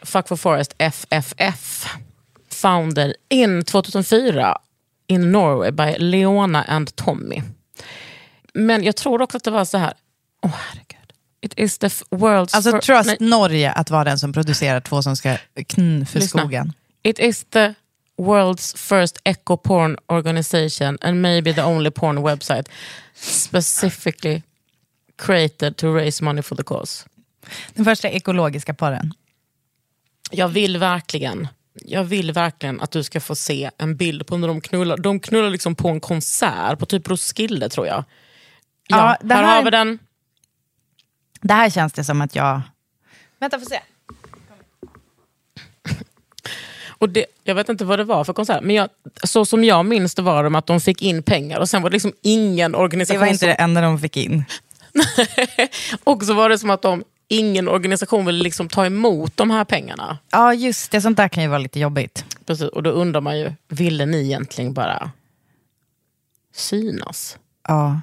Fuck for Forest FFF, founded in 2004 in Norway by Leona and Tommy. Men jag tror också att det var så här, åh oh, herregud. It is the world's Alltså trust Nej. Norge att vara den som producerar två som ska kn för Lyssna. skogen. It is the world's first eco porn organization and maybe the only porn website specifically created to raise money for the cause. Den första ekologiska paren. Jag vill verkligen jag vill verkligen att du ska få se en bild på när de knullar. De knullar liksom på en konsert på typ Roskilde tror jag. Ja, Ja, här, här- har vi den. Det här känns det som att jag... Vänta, får se. Och det, jag vet inte vad det var för konsert, men jag, så som jag minns det var det att de fick in pengar och sen var det liksom ingen Det organisation var inte som det enda de fick in. Och så var det som att de, ingen organisation ville liksom ta emot de här pengarna. Ja, just det. Sånt där kan ju vara lite jobbigt. Precis, och då undrar man ju, ville ni egentligen bara synas? Ja,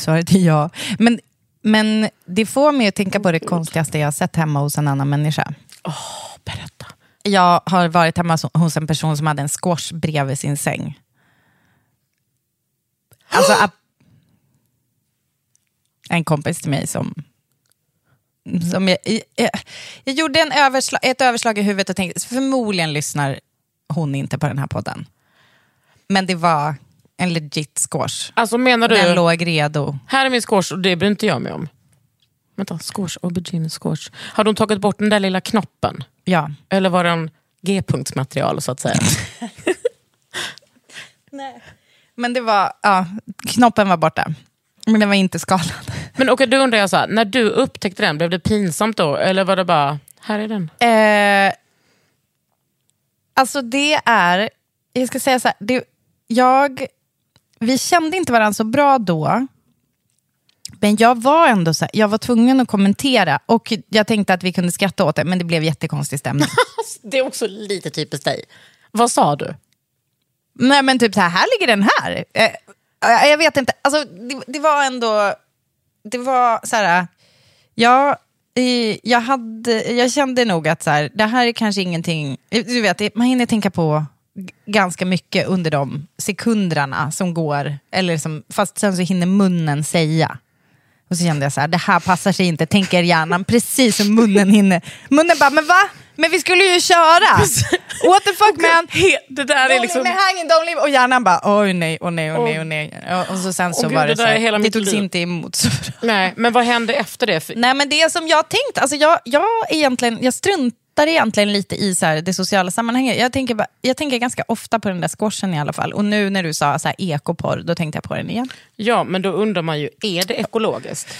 svaret är ja. Men, men det får mig att tänka på det konstigaste jag har sett hemma hos en annan människa. Berätta. Jag har varit hemma hos- en person som hade en squash bredvid sin säng. Alltså, ap- en kompis till mig som... som jag, jag, jag gjorde en översla, ett överslag i huvudet och tänkte, förmodligen lyssnar hon inte på den här podden. Men det var en legit squash. Alltså menar du, Den låg redo. här är min squash och det bryr inte jag mig om. Vänta, squash, aubergine squash. Har de tagit bort den där lilla knoppen? Ja. Eller var den G-punktsmaterial så att säga? Men det var, ja, knoppen var borta. Men den var inte skalad. Men okej, då undrar jag så här, när du upptäckte den, blev det pinsamt då? Eller var det bara, här är den? Eh, alltså det är, jag ska säga så här, det, jag, vi kände inte varandra så bra då. Men jag var ändå så här, jag var tvungen att kommentera och jag tänkte att vi kunde skratta åt det, men det blev jättekonstig stämning. Det är också lite typiskt dig. Vad sa du? Nej men typ så här, här ligger den här. Eh, jag- jag vet inte, alltså det, det var ändå, det var så här, ja, eh, jag, hade, jag kände nog att så här, det här är kanske ingenting, du vet, man hinner tänka på ganska mycket under de sekunderna som går, eller som, fast sen så hinner munnen säga. Och så kände jag så här, det här passar sig inte, tänker hjärnan precis som munnen hinner. Munnen bara, men va? Men vi skulle ju köra! What the fuck man? Det där är liksom... Hanging. Och hjärnan bara, oj nej, åh nej, åh nej, åh nej. Och, och så sen så gud, var det, så här, hela det togs inte emot så bra. Nej, men vad hände efter det? Nej men det som jag tänkt, alltså jag, jag, egentligen, jag struntar egentligen lite i så här, det sociala sammanhanget. Jag tänker, bara- jag tänker ganska ofta på den där squashen i alla fall. Och nu när du sa så här, ekoporr, då tänkte jag på den igen. Ja, men då undrar man ju, är det ekologiskt?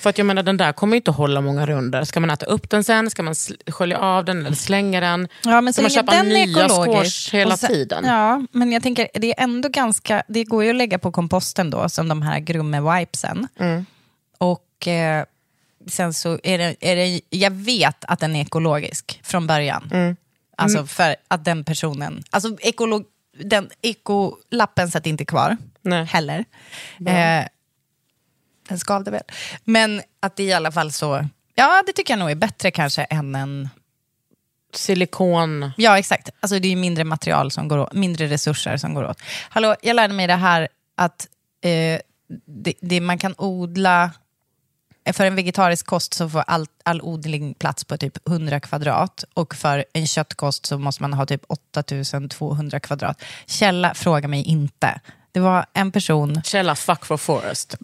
För att jag menar, den där kommer ju inte hålla många runder. Ska man äta upp den sen? Ska man skölja av den eller slänga den? Ja, men Ska så man köpa den nya ekologisk. squash hela sen- tiden? Ja, men jag tänker, det är ändå ganska, det går ju att lägga på komposten då, som de här grumme-wipesen. Mm. Och eh, sen så är det, är det, jag vet att den är ekologisk från början. Mm. Alltså för att den personen, alltså ekolog, den ekolappen satt inte kvar Nej. heller. Eh, den skavde väl. Men att det i alla fall så, ja det tycker jag nog är bättre kanske än en Silikon. Ja, exakt. Alltså, det är mindre material som går åt, mindre resurser som går åt. Hallå, jag lärde mig det här att eh, det, det, man kan odla... För en vegetarisk kost så får all, all odling plats på typ 100 kvadrat och för en köttkost så måste man ha typ 8200 kvadrat. Källa fråga mig inte. Det var en person... Källa fuck for forest.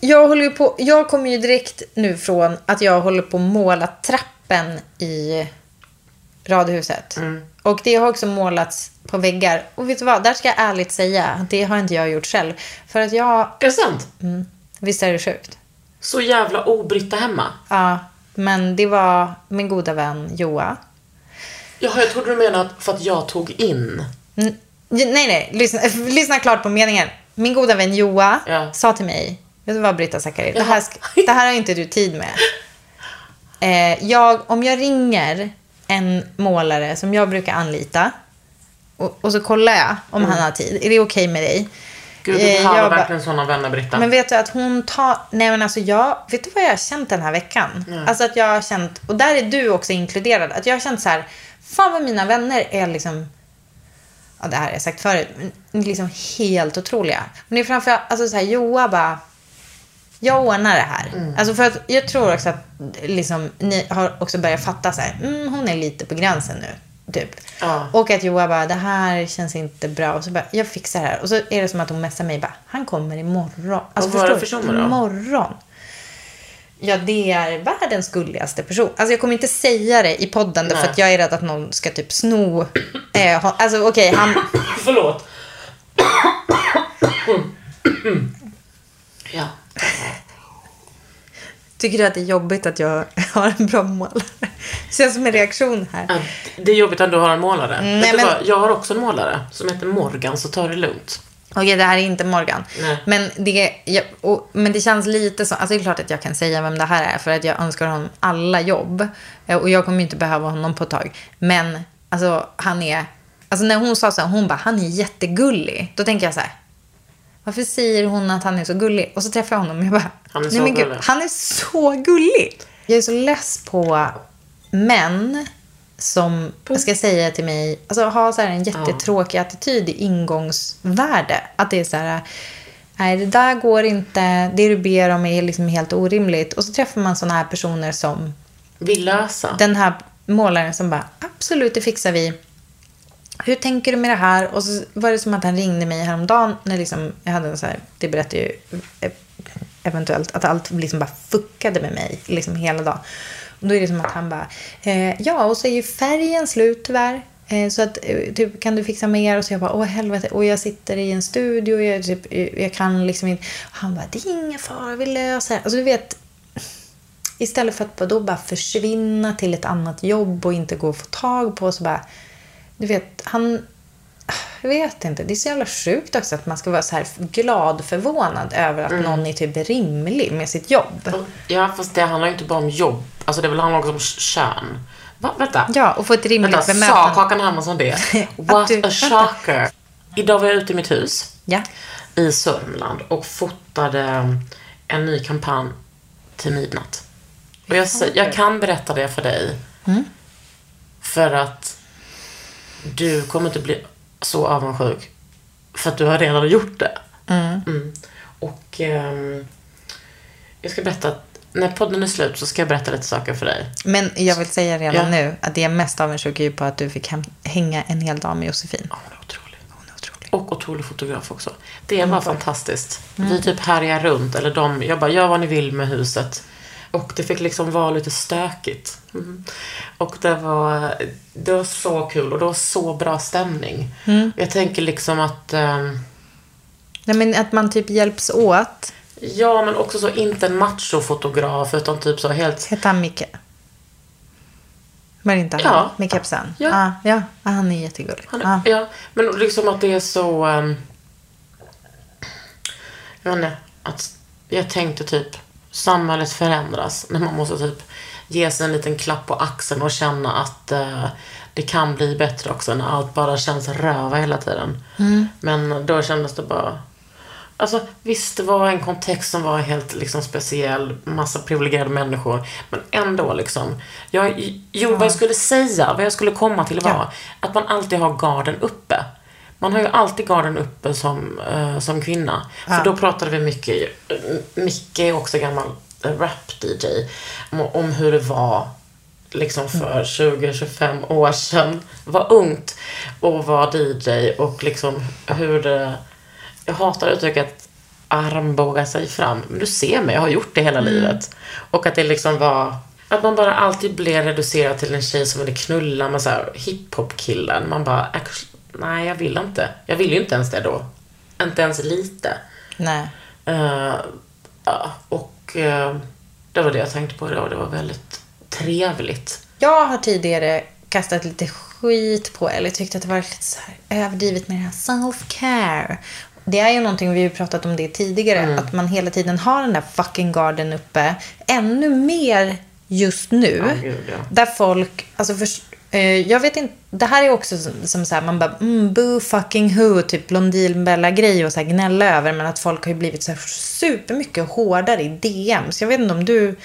Jag, håller på, jag kommer ju direkt nu från att jag håller på att måla trappen i radhuset. Och det har också målats på väggar. Och vet du vad, där ska jag ärligt säga att det har inte jag gjort själv. För att jag... Är det sant? Mm, visst är det sjukt? Så jävla obritta hemma. Ja, men det var min goda vän Joa. Jaha, jag trodde du menade för att jag tog in. N- nej, nej, lyssna, lyssna klart på meningen. Min goda vän Joa Ja. sa till mig, vet du vad Britta Zackari, det, här det här har inte du tid med. Eh, jag, om jag ringer en målare som jag brukar anlita och, och så kollar jag om han har tid, är det okej med dig? Mm. Gud, du Eh, jag bara- verkligen sådana vänner, Britta. Men vet du att hon tar... Nej men alltså jag... Vet du vad jag har känt den här veckan? Alltså att jag har känt... Och där är du också inkluderad. Att jag har känt så här... Fan vad mina vänner är liksom... Ja, det här har jag sagt förut. Men liksom helt otroliga. Men det är framförallt... Alltså så här, Joa bara... Jag ordnar det här. Alltså för att jag tror också att liksom, ni har också börjat fatta så här. Mm, hon är lite på gränsen nu. Typ. Ja. Och att Joa bara, det här känns inte bra. Och så bara, jag fixar det här. Och så är det som att hon messar mig bara, han kommer imorgon. Alltså, vad är det för då? Imorgon. Ja, det är världens gulligaste person. Alltså jag kommer inte säga det i podden för att jag är rädd att någon ska typ sno. Eh, ha- alltså okej, han... Förlåt. ja. Tycker du att det är jobbigt att jag har en bra målare? Känns som en reaktion här. Ja, Det är jobbigt att du har en målare. Mm, Vet nej, men-? Jag har också en målare som heter Morgan, så ta det lugnt. Okej, det här är inte Morgan. Nej. Men det, jag, och, men det känns lite så. Alltså det är klart att jag kan säga vem det här är för att jag önskar honom alla jobb. Eh, Och jag kommer inte behöva honom på ett tag. Men alltså han är... Alltså när hon sa så här, hon bara, han är jättegullig. Då tänker jag så här. Varför säger hon att han är så gullig? Och så träffar jag honom och jag bara, Han är nej så men gud, gullig." han är så gullig. Jag är så less på män som ska säga till mig, alltså ha så här en jättetråkig attityd i ingångsvärde. Att det är så här, nej det där går inte, det du ber om är liksom helt orimligt. Och så träffar man sådana här personer som Vill lösa. den här målaren som bara, absolut det fixar vi. Hur tänker du med det här? Och så var det som att han ringde mig häromdagen när liksom, jag hade en så här, det berättar ju eh, eventuellt, att allt liksom bara fuckade med mig liksom hela dagen. Och då är det som att han bara, eh, ja och så är ju färgen slut tyvärr. Eh, så att, eh, typ, kan du fixa mer? Och så jag bara, åh helvete. Och jag sitter i en studio och jag, typ, eh, jag kan liksom inte. Och han bara, det är ingen fara, vi löser det. Alltså du vet, Istället för att då bara försvinna till ett annat jobb och inte gå att få tag på så bara... Du vet, han... Jag vet inte. Det är så jävla sjukt också att man ska vara så här glad förvånad över att någon är typ rimlig med sitt jobb. Ja, fast det handlar ju inte bara om jobb. Alltså det handlar också om kön. Va? Vänta. Ja, och få ett rimligt Vänta, sa bemötande. Kakan Hermansson det? What du- a vänta. shocker. Idag var jag ute i mitt hus Ja. i Sörmland och fotade en ny kampanj till midnatt. Och jag, jag kan berätta det för dig. Mm. För att du kommer inte bli så avundsjuk. För att du har redan gjort det. Mm. Och ehm, jag ska berätta att när podden är slut så ska jag berätta lite saker för dig. Men jag vill säga redan Ja. nu att det är mest avundsjuk är ju på att du fick hänga en hel dag med Josefin. Ja, hon är otrolig. Hon är otrolig. Och otrolig fotograf också. Det var fantastiskt. Vi typ härjar runt, eller de, jag bara, gör vad ni vill med huset. Och det fick liksom vara lite stökigt. Mm. Och det var, det var så kul och det var så bra stämning. Jag tänker liksom att, ehm, Nej, men att man typ hjälps åt. ja men också så inte en machofotograf utan typ så helt, Hette han Micke? Det inte han? Ja. Med kepsen? Ja. Ah, ja. Ah, han är jättegullig. Han, ah. Ja, men liksom att det är så... Um, jag vet inte, att jag tänkte typ samhället förändras när man måste typ ge sig en liten klapp på axeln och känna att eh, det kan bli bättre också när allt bara känns röva hela tiden. Men då kändes det bara... Alltså visst, det var en kontext som var helt liksom speciell, massa privilegierade människor, men ändå liksom. Jag, jo, vad jag skulle säga, vad jag skulle komma till var Ja. att man alltid har garden uppe. Man har ju alltid garden uppe som, eh, som kvinna. För då pratade vi mycket, Micke är också gammal rap-DJ, om, om hur det var liksom för 20-25 år sedan. Var ungt och var DJ och liksom hur det... Jag hatar uttrycket armbåga sig fram. Men du ser mig, jag har gjort det hela livet. Och att det liksom var... Att man bara alltid blev reducerad till en tjej som ville knulla med så här hiphop-killen. Man bara, "Actually, nej jag vill inte. Jag vill ju inte ens det då. Inte ens lite. Nej. Eh, Ja, och eh, det var det jag tänkte på idag. Det var väldigt trevligt. Jag har tidigare kastat lite skit på eller tyckt att det var lite så här överdrivet med det här self-care. Det är ju någonting, vi har pratat om det tidigare, Mm. att man hela tiden har den där fucking garden uppe. Ännu mer just nu. Ja, gud, ja. Där folk, alltså för, eh, jag vet inte, det här är också som, som så här, man bara, mm, boo fucking who, typ Blondinbella-grej och så här gnälla över, men att folk har ju blivit så här supermycket hårdare i DM. Så jag vet inte om du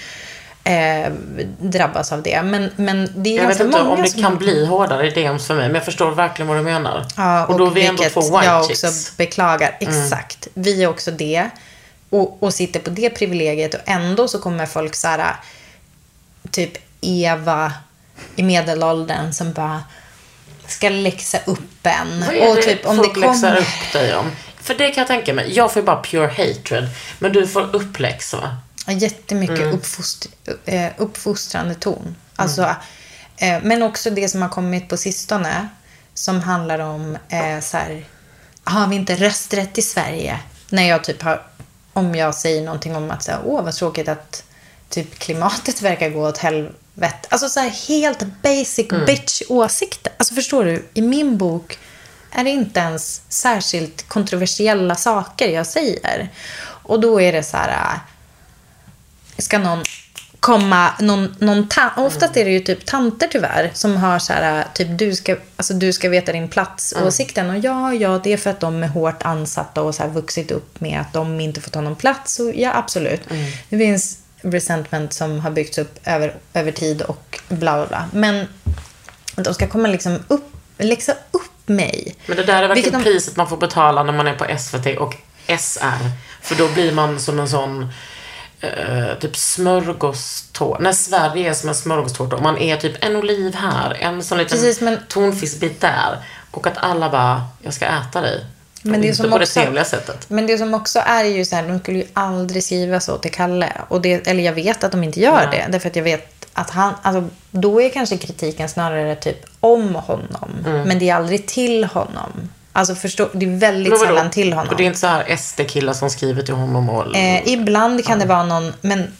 eh, drabbas av det, men, men det är Jag vet inte om det som kan bli hårdare i DMs för mig, men jag förstår verkligen vad du menar. Ja, och då är vi ändå två white jag chicks. också beklagar. Mm. Exakt. Vi är också det. Och, och sitter på det privilegiet och ändå så kommer folk så här, typ Eva i medelåldern som bara ska läxa upp en. Vad är Och det typ om folk det läxar kommer... upp dig om? För det kan jag tänka mig. Jag får ju bara pure hatred. Men du får uppläxa va? Jättemycket Mm. uppfost, eh, uppfostrande ton. Alltså, eh, men också det som har kommit på sistone. Som handlar om eh, så här, har vi inte rösträtt i Sverige? När jag typ har, om jag säger någonting om att här, åh vad tråkigt att typ klimatet verkar gå åt helvete. Alltså så här helt basic Mm. bitch åsikter. Alltså förstår du, i min bok är det inte ens särskilt kontroversiella saker jag säger. Och då är det så här, äh, ska någon komma, någon, någon ta- oftast är det ju typ tanter tyvärr som har så här, typ du ska, alltså, du ska veta din plats Mm. och ja, ja, det är för att de är hårt ansatta och så här vuxit upp med att de inte får ta någon plats och ja, absolut. Det finns resentment som har byggts upp över, över tid och bla bla bla. Men de ska komma liksom upp, läxa upp mig. Men det där är verkligen de- priset man får betala när man är på SVT och SR. För då blir man som en sån eh, typ smörgåstårta. När Sverige är som en smörgåstårta och man är typ en oliv här, en sån liten Precis, men- tonfiskbit där. Och att alla bara, jag ska äta dig. Men det, inte som på också, det trevliga sättet. men det som också är ju så här, de skulle ju aldrig skriva så till Kalle. Och det, eller jag vet att de inte gör Nej. det. Därför att jag vet att han, alltså då är kanske kritiken snarare typ om honom. Mm. Men det är aldrig till honom. Alltså förstå, det är väldigt sällan till honom. Och det är inte så här SD-killar som skriver till honom och... Eh, ibland kan det vara någon, men,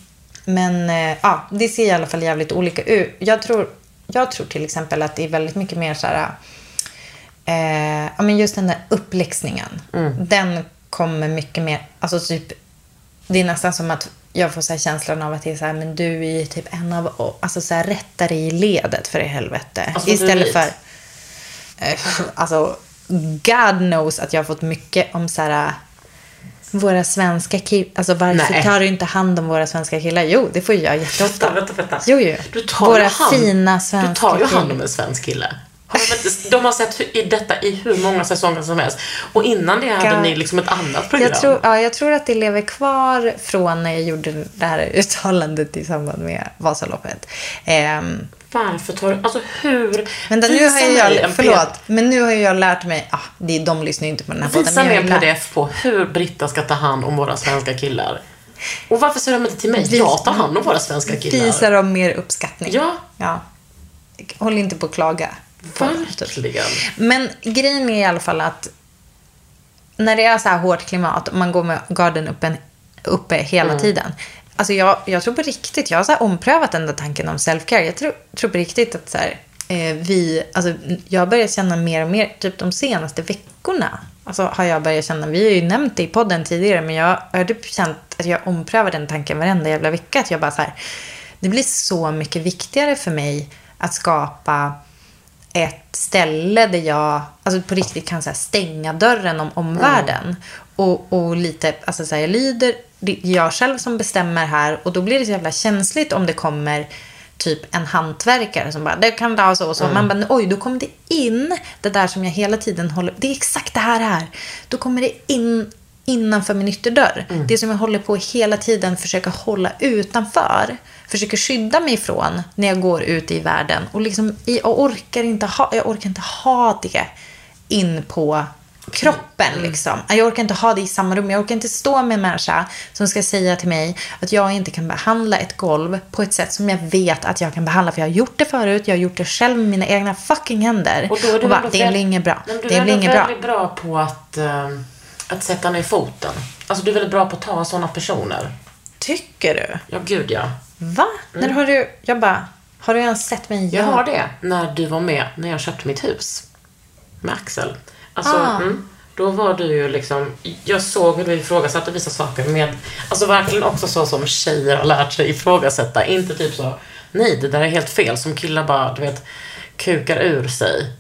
men eh, ja, det ser i alla fall jävligt olika ut. Jag tror, jag tror till exempel att det är väldigt mycket mer så här, eh, ja men just den där uppläxningen. Den kommer mycket mer, alltså typ, det är nästan som att jag får så känslan av att det är så här, men du är ju typ en av, alltså så här rättare i ledet för i helvete. Alltså, Istället för, eh, alltså, God knows att jag har fått mycket om så här, våra svenska killar. Alltså varför Nej. tar du inte hand om våra svenska killar? Jo, det får jag jätteofta. Vänta, vänta. Jo, jo. Du tar våra hand, fina svenska Du tar ju hand killar. om en svensk kille. Har de, har sett i detta i hur många säsonger som helst. Och innan det hade ni liksom ett annat program. Jag tror, ja, jag tror att det lever kvar från när jag gjorde det här uttalandet i samband med Vasaloppet. Ehm, Varför tar du... Alltså hur... men då, nu har jag, en förlåt, men nu har jag lärt mig, ah, det, de lyssnar ju inte på den här podden. Visa men mig jag en pdf på hur Britta ska ta hand om våra svenska killar. Och varför säger de inte till mig? Vi- Jag tar hand om våra svenska killar. Visa dem mer uppskattning. Ja. ja. Håll inte på att klaga. Verkligen. Men grejen är i alla fall att när det är så här hårt klimat och man går med garden uppe, uppe hela Mm. tiden. Alltså jag, jag tror på riktigt, jag har så omprövat den där tanken om self-care. Jag tror, tror på riktigt att så här, eh, vi, alltså jag har börjat känna mer och mer, typ de senaste veckorna. Alltså har jag börjat känna, vi har ju nämnt det i podden tidigare, men jag har typ känt att jag omprövar den tanken varenda jävla vecka. Att jag bara så här, det blir så mycket viktigare för mig att skapa ett ställe där jag alltså på riktigt kan så här, stänga dörren om omvärlden. Och, och lite, alltså så här, jag lyder, det är jag själv som bestämmer här och då blir det så jävla känsligt om det kommer typ en hantverkare som bara, det kan vara så och så. Man bara, oj, då kommer det in det där som jag hela tiden håller, det är exakt det här här. Då kommer det in innanför min ytterdörr. Det som jag håller på hela tiden försöka hålla utanför. Försöker skydda mig ifrån när jag går ut i världen. Och liksom, jag, orkar inte ha, jag orkar inte ha det in på kroppen. Liksom. Jag orkar inte ha det i samma rum. Jag orkar inte stå med en människa som ska säga till mig att jag inte kan behandla ett golv på ett sätt som jag vet att jag kan behandla. För jag har gjort det förut. Jag har gjort det själv med mina egna fucking händer. Och då är du bara, ändå det blir inget bra. Men du Det är blir inget bra. bra på att, eh, att sätta ner foten. Alltså du är väldigt bra på att ta sådana personer. Tycker du? Ja, gud ja. Va? När har du... Jag bara, har du ens sett mig Jag har det när du var med när jag köpte mitt hus. Med Axel. Alltså, Ah. mm, då var du ju liksom... Jag såg hur du ifrågasatte vissa saker med... Alltså verkligen också så som tjejer har lärt sig ifrågasätta. Inte typ så, nej det där är helt fel. Som killar bara, du vet, kukar ur sig.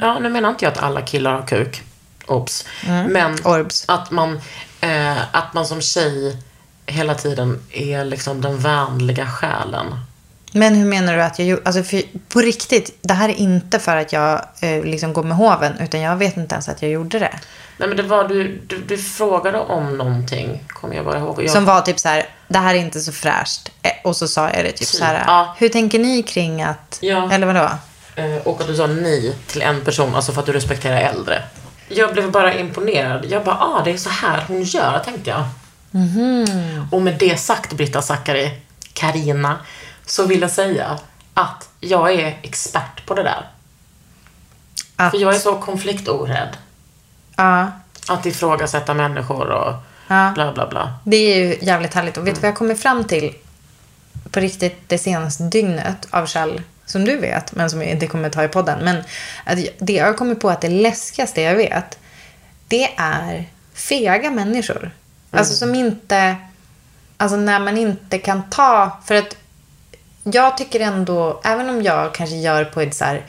Ja, nu menar inte jag att alla killar har kuk. Obs. Men Orbs. att man, eh, att man som tjej hela tiden är liksom den vänliga själen. Men hur menar du att jag gjorde... Alltså för, på riktigt, det här är inte för att jag eh, liksom går med hoven, utan jag vet inte ens att jag gjorde det. Nej men det var, du, du, du frågade om någonting, kommer jag bara ihåg. Jag, Som var typ så här, det här är inte så fräscht. Eh, Och så sa jag det typ så här, Ja. hur tänker ni kring att... Ja. Eller vadå? eh, och att du sa nej till en person, alltså för att du respekterar äldre. Jag blev bara imponerad. Jag bara, ah det är så här hon gör, tänkte jag. Mhm. Och med det sagt, Britta Zackari, Karina, så vill jag säga att jag är expert på det där. Att, För jag är så konfliktorädd. Ja, Att ifrågasätta människor och Ja. bla bla bla. det är ju jävligt härligt. Och vet du vad jag kommer fram till på riktigt det senaste dygnet av Kjell, som du vet, men som jag inte kommer ta i podden. Men att det jag har kommit på att det läskigaste jag vet, det är fega människor. Alltså som inte, alltså när man inte kan ta, för att jag tycker ändå, även om jag kanske gör på ett så här,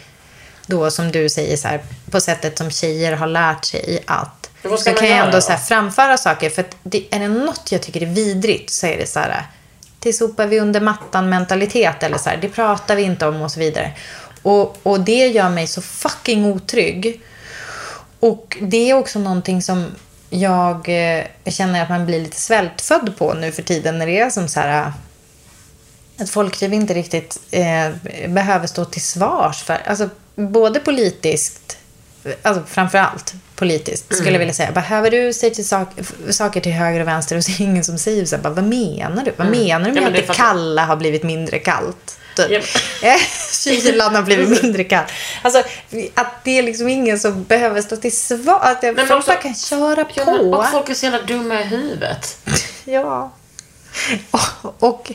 då som du säger så här, på sättet som tjejer har lärt sig att, så kan jag ändå då? så här, framföra saker. För att det, är det något jag tycker är vidrigt så är det så här, det sopar vi under mattan mentalitet eller så här, det pratar vi inte om och så vidare. Och, och det gör mig så fucking otrygg. Och det är också någonting som jag eh, känner att man blir lite svältfödd på nu för tiden när det är som så här eh, att folk inte riktigt eh, behöver stå till svars för, alltså både politiskt, alltså framför allt politiskt skulle jag vilja säga. Behöver du säga till sak, saker till höger och vänster och så är det ingen som säger så här, bara, vad menar du? Vad menar du med Ja, att det att- kalla har blivit mindre kallt? Typ. Eh, Kylan har blivit mindre kall. Alltså, att det är liksom ingen som behöver stå till svars. Att men folk bara kan köra Ja, på. och folk är så jävla dumma i huvudet. Ja. Och, och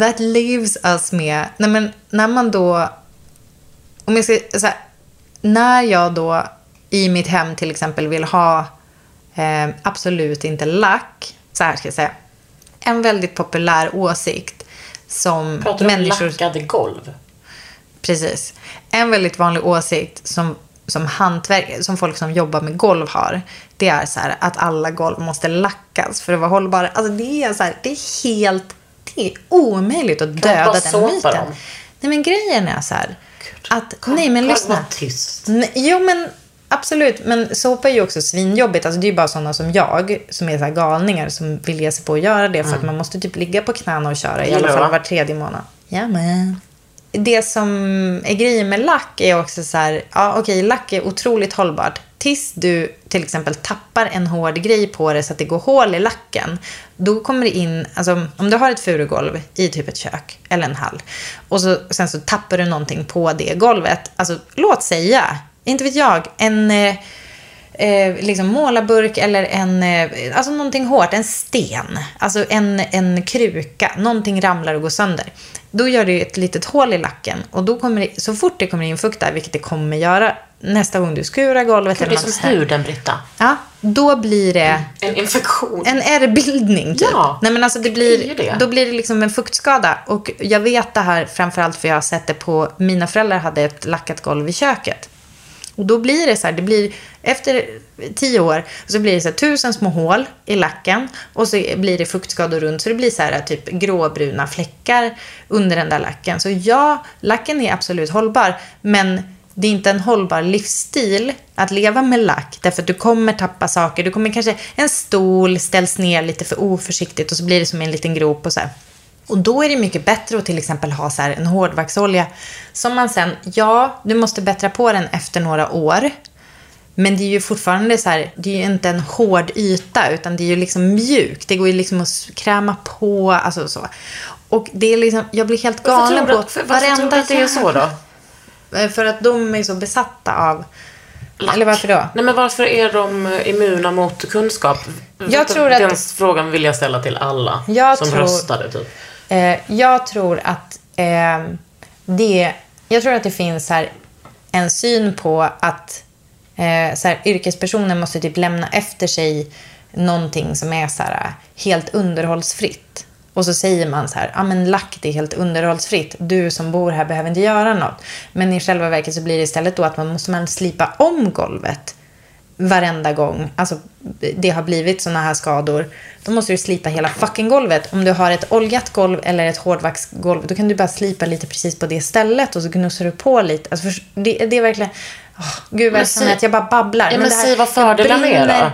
that leaves us med... Nej men, när man då... Om jag ska, här, när jag då i mitt hem till exempel vill ha eh, absolut inte lack. Så här ska jag säga. En väldigt populär åsikt som Pratar du om människor... lackade golv? Precis. En väldigt vanlig åsikt som, som, hantverk, som folk som jobbar med golv har, det är så här att alla golv måste lackas för att vara hållbara. Alltså det är så här, det är helt, det är omöjligt att Kan döda den myten. dem? Nej men grejen är så här, att, nej men lyssna. Var tyst. Nej, jo, men absolut. Men såpa är ju också svinjobbigt. Alltså, det är ju bara sådana som jag, som är så galningar, som vill ge sig på att göra det. För att man måste typ ligga på knäna och köra i alla fall va? var tredje månad. Ja, men. Det som är grejen med lack är också så här, ja okej, lack är otroligt hållbart. Tills du till exempel tappar en hård grej på det så att det går hål i lacken. Då kommer det in, alltså om du har ett furugolv i typ ett kök eller en hall. Och så, sen så tappar du någonting på det golvet. Alltså låt säga, inte vet jag, en eh, eh, liksom målarburk eller en, eh, alltså någonting hårt, en sten, alltså en, en kruka, någonting ramlar och går sönder. Då gör det ett litet hål i lacken och då kommer det, så fort det kommer in fukt där, vilket det kommer göra nästa gång du skurar golvet Det är som huden, Britta. Ja, då blir det En infektion. en ärrbildning typ. Ja, Nej, men alltså det det blir, det. Då blir det liksom en fuktskada. Och jag vet det här framförallt för jag har sett det på, mina föräldrar hade ett lackat golv i köket. Och då blir det så här, det blir, efter tio år så blir det så här, tusen små hål i lacken och så blir det fuktskador runt så det blir så här typ gråbruna fläckar under den där lacken. Så ja, lacken är absolut hållbar men det är inte en hållbar livsstil att leva med lack därför att du kommer tappa saker. Du kommer kanske, en stol ställs ner lite för oförsiktigt och så blir det som en liten grop och så här. Och då är det mycket bättre att till exempel ha så en hårdvaxolja som man sen, ja, du måste bättra på den efter några år. Men det är ju fortfarande så här, det är ju inte en hård yta utan det är ju liksom mjukt. Det går ju liksom att kräma på, alltså så. Och det är liksom, jag blir helt galen på att- varför tror du att det är så då? Eh, För att de är så besatta av Eller varför då? Nej, men varför är de eh, immuna mot kunskap? Jag tror att- Den frågan vill jag ställa till alla Jag som tror- röstade. Typ. Eh, jag tror att eh, det... Jag tror att det finns här en syn på att eh, så här, yrkespersoner måste typ lämna efter sig någonting som är så här, helt underhållsfritt. Och så säger man så här, ja men lack det är helt underhållsfritt. Du som bor här behöver inte göra något. Men i själva verket så blir det istället då att man måste man slipa om golvet varenda gång alltså, det har blivit såna här skador, då måste du slipa hela fucking golvet. Om du har ett oljat golv eller ett hårdvaxgolv, då kan du bara slipa lite precis på det stället och så gnussar du på lite. Alltså, för, det, det är verkligen... Oh, gud, vad Men jag känner att jag bara babblar. Ja, men det här- säg vad fördelarna är då.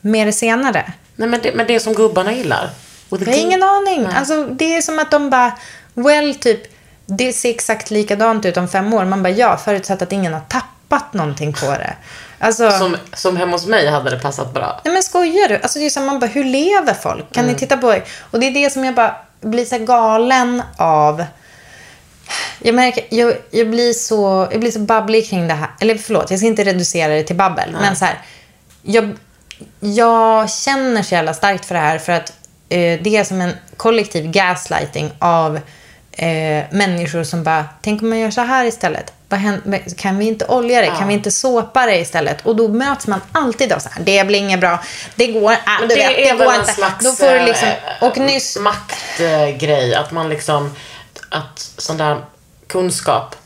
Med det senare. Nej, men det, men det som gubbarna gillar. Jag har ingen aning. Alltså, det är som att de bara, well, typ, det ser exakt likadant ut om fem år. Man bara, ja, förutsatt att ingen har tappat någonting på det. Alltså, Som, som hemma hos mig hade det passat bra. Nej men skojar du? Alltså det är som man bara, hur lever folk? Kan Mm. ni titta på er? Och det är det som jag bara blir så galen av. Jag märker, jag, jag, blir så, jag blir så babblig kring det här. Eller förlåt, jag ska inte reducera det till babbel. Men så här, jag, jag känner så jävla starkt för det här för att eh, det är som en kollektiv gaslighting av eh, människor som bara, tänk om man gör så här istället. Vad händer, kan vi inte olja det? Kan vi inte såpa det istället? Och då möts man alltid av så här, det blir inget bra, det går, ah, det vet, det går inte. slags Då får du liksom, eh, och nyss, maktgrej. Att man liksom, att sån där kunskap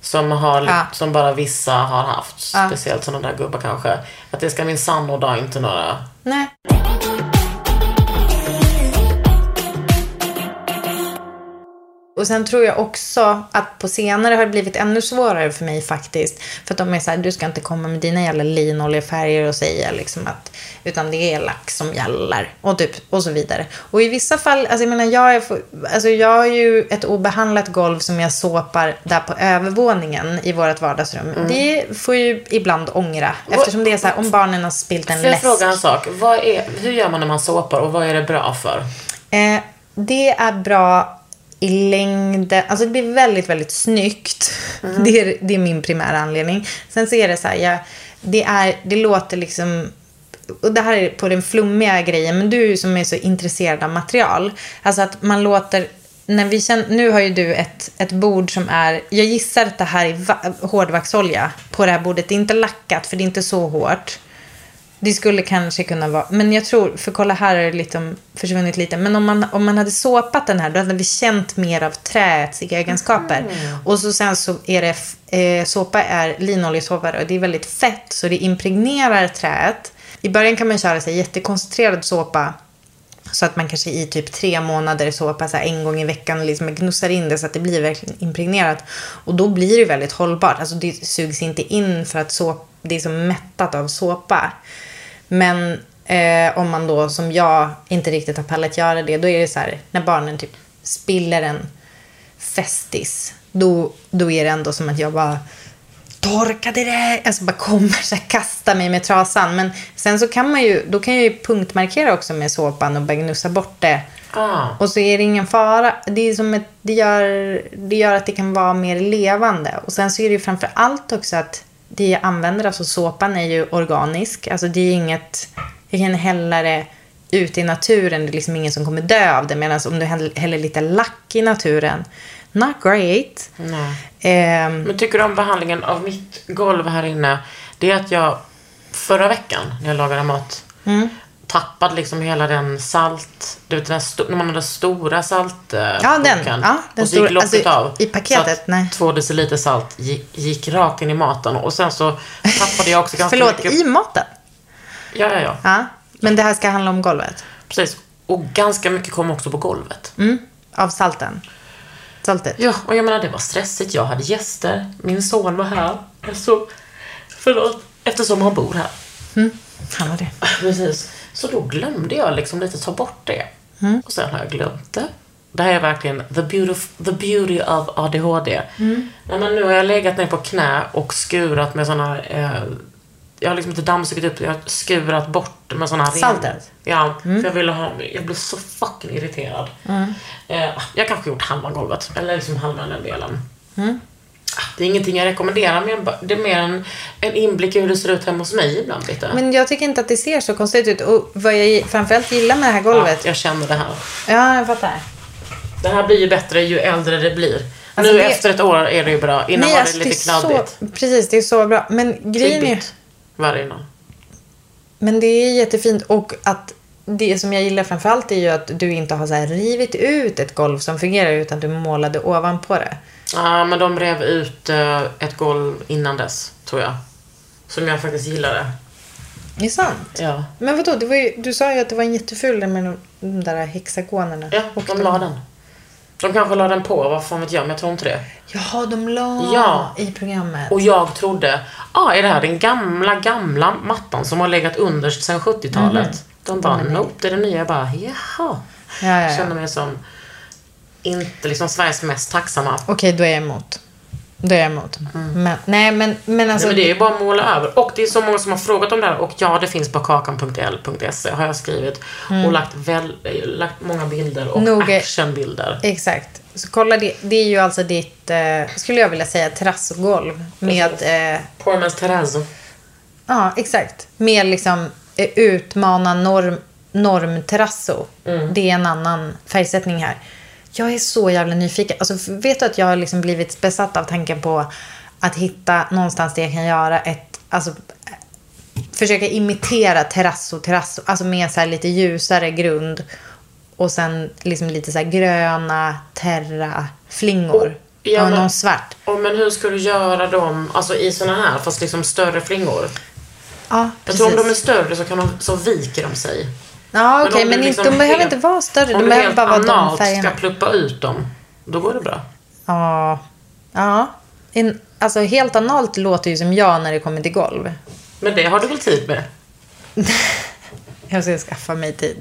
som, har, Ja. som bara vissa har haft, Ja. speciellt sådana där gubbar kanske, att det ska minsann nådda inte några... nej. Och sen tror jag också att på senare har det blivit ännu svårare för mig faktiskt. För att de är så här, du ska inte komma med dina jävla linoljefärger och säga liksom att, utan det är lack som gäller. Och, typ, och så vidare. Och i vissa fall, alltså jag menar, jag, är, alltså jag har ju ett obehandlat golv som jag såpar där på övervåningen i vårt vardagsrum. Mm. Det får ju ibland ångra. Eftersom det är så här, om barnen har spilt en Får jag läsk. fråga en sak? Är, hur gör man när man såpar och vad är det bra för? Eh, det är bra i längden. Alltså det blir väldigt, väldigt snyggt. Det, är, det är min primära anledning. Sen så är det så här, jag, det, är, det låter liksom... Och det här är på den flummiga grejen, men du som är så intresserad av material. Alltså att man låter... När vi känner, nu har ju du ett, ett bord som är... Jag gissar att det här är va, hårdvaxolja på det här bordet. Det är inte lackat, för det är inte så hårt. Det skulle kanske kunna vara, men jag tror, för kolla här har det liksom försvunnit lite. Men om man, om man hade såpat den här, då hade vi känt mer av träets egenskaper. Och så sen så är det, eh, såpa är linoljesåpa och det är väldigt fett så det impregnerar träet. I början kan man köra sig jättekoncentrerad såpa så att man kanske i typ tre månader såpa så här en gång i veckan liksom gnussar in det så att det blir verkligen impregnerat. Och då blir det väldigt hållbart. Alltså det sugs inte in för att såp, det är så mättat av såpa. Men eh, om man då som jag inte riktigt har pallat göra det, då är det så här när barnen typ spiller en Festis, då, då är det ändå som att jag bara torkade det. Alltså bara kommer så här, kasta mig med trasan. Men sen så kan man ju, då kan jag ju punktmarkera också med såpan och bara gnussa bort det. Ah. Och så är det ingen fara. Det, är som ett, det, gör, det gör att det kan vara mer levande. Och sen så är det ju framför allt också att det jag använder, alltså såpan är ju organisk. Alltså det är inget, jag kan hälla det ute i naturen. Det är liksom ingen som kommer dö av det. Medan om du häll- häller lite lack i naturen, not great. Nej. Ehm, Men tycker du om behandlingen av mitt golv här inne? Det är att jag förra veckan när jag lagade mat Mm. Tappade liksom hela den salt... Du vet den när man hade stora salt eh, Ja, den. Ja, den och så gick locket alltså, av. i paketet, nej. två deciliter salt gick, gick rakt in i maten. Och sen så tappade jag också ganska Förlåt, mycket... i maten? Ja, ja, ja. Ja. Men det här ska handla om golvet? Precis. Och ganska mycket kom också på golvet. Mm. Av salten? Saltet? Ja, och jag menar det var stressigt. Jag hade gäster. Min son var här. Så, förlåt. Eftersom han bor här. Mm. Han var det. Precis. Så då glömde jag liksom lite ta bort det. Mm. Och sen har jag glömt det. Det här är verkligen the beauty, the beauty of ADHD. Mm. Nej, men nu har jag legat ner på knä och skurat med såna eh, jag har liksom inte dammsugit upp jag har skurat bort med såna här Saltet? Ja, Mm. för jag ville ha, jag blev så fucking irriterad. Mm. Eh, jag kanske gjort halva golvet, eller liksom halva den delen. Mm. Det är ingenting jag rekommenderar, men det är mer en, en inblick i hur det ser ut hemma hos mig ibland. Lite. Men jag tycker inte att det ser så konstigt ut. Och vad jag framförallt gillar med det här ja, golvet. jag känner det här. Ja, jag fattar. Det här blir ju bättre ju äldre det blir. Alltså, nu det- efter ett år är det ju bra. Innan var alltså, det lite är kladdigt. Så, precis, det är så bra. Men grejen är Klibbigt var det innan. Men det är jättefint och att det som jag gillar framförallt är ju att du inte har så rivit ut ett golv som fungerar utan du målade ovanpå det. Ja, men de rev ut eh, ett golv innan dess, tror jag. Som jag faktiskt gillade. Det är sant. Ja. Men vadå, det var ju, du sa ju att det var en jätteful med de, de där hexagonerna. Ja, Och de la den. De kanske la den på, vad fan vet jag, men jag tror inte det. Jaha, de la Ja. i programmet. Och jag trodde, ah, är det här den gamla, gamla mattan som har legat underst sedan 70-talet? De bara, nope, det är den nya. Jag bara, jaha. Ja, ja, ja. känner mig som, inte liksom Sveriges mest tacksamma. Okej, då är jag emot. Då är jag emot. Men, nej, men, men alltså... Nej, men det är ju bara att måla över. Och det är så många som har frågat om det här. Och ja, det finns på kakan.l.se har jag skrivit. Och lagt, väl, lagt många bilder och Noga- actionbilder. Exakt. Så kolla, det, det är ju alltså ditt, eh, skulle jag vilja säga, terrassgolv. Med, eh, Poor man's terrazzo. ja, exakt. Med liksom eh, utmana norm, normterrasso. Det är en annan färgsättning här. Jag är så jävla nyfiken. Alltså, vet du att jag har liksom blivit besatt av tanken på att hitta någonstans där jag kan göra ett, alltså försöka imitera terrasso, terrasso, alltså med så lite ljusare grund och sen liksom lite så gröna terraflingor. ja, och någon svart. Oh, men hur ska du göra dem, alltså i såna här, fast liksom större flingor? Ja, Jag precis. tror om de är större så, kan de, så viker de sig. Ja, okej, om men, inte, liksom de behöver helt- inte vara större. Om De behöver bara vara de färgerna. ska pluppa ut dem, då går det bra. Ja. Ja. En, alltså helt analt låter ju som jag när det kommer till golv. Men det har du väl tid med? Jag ska skaffa mig tid.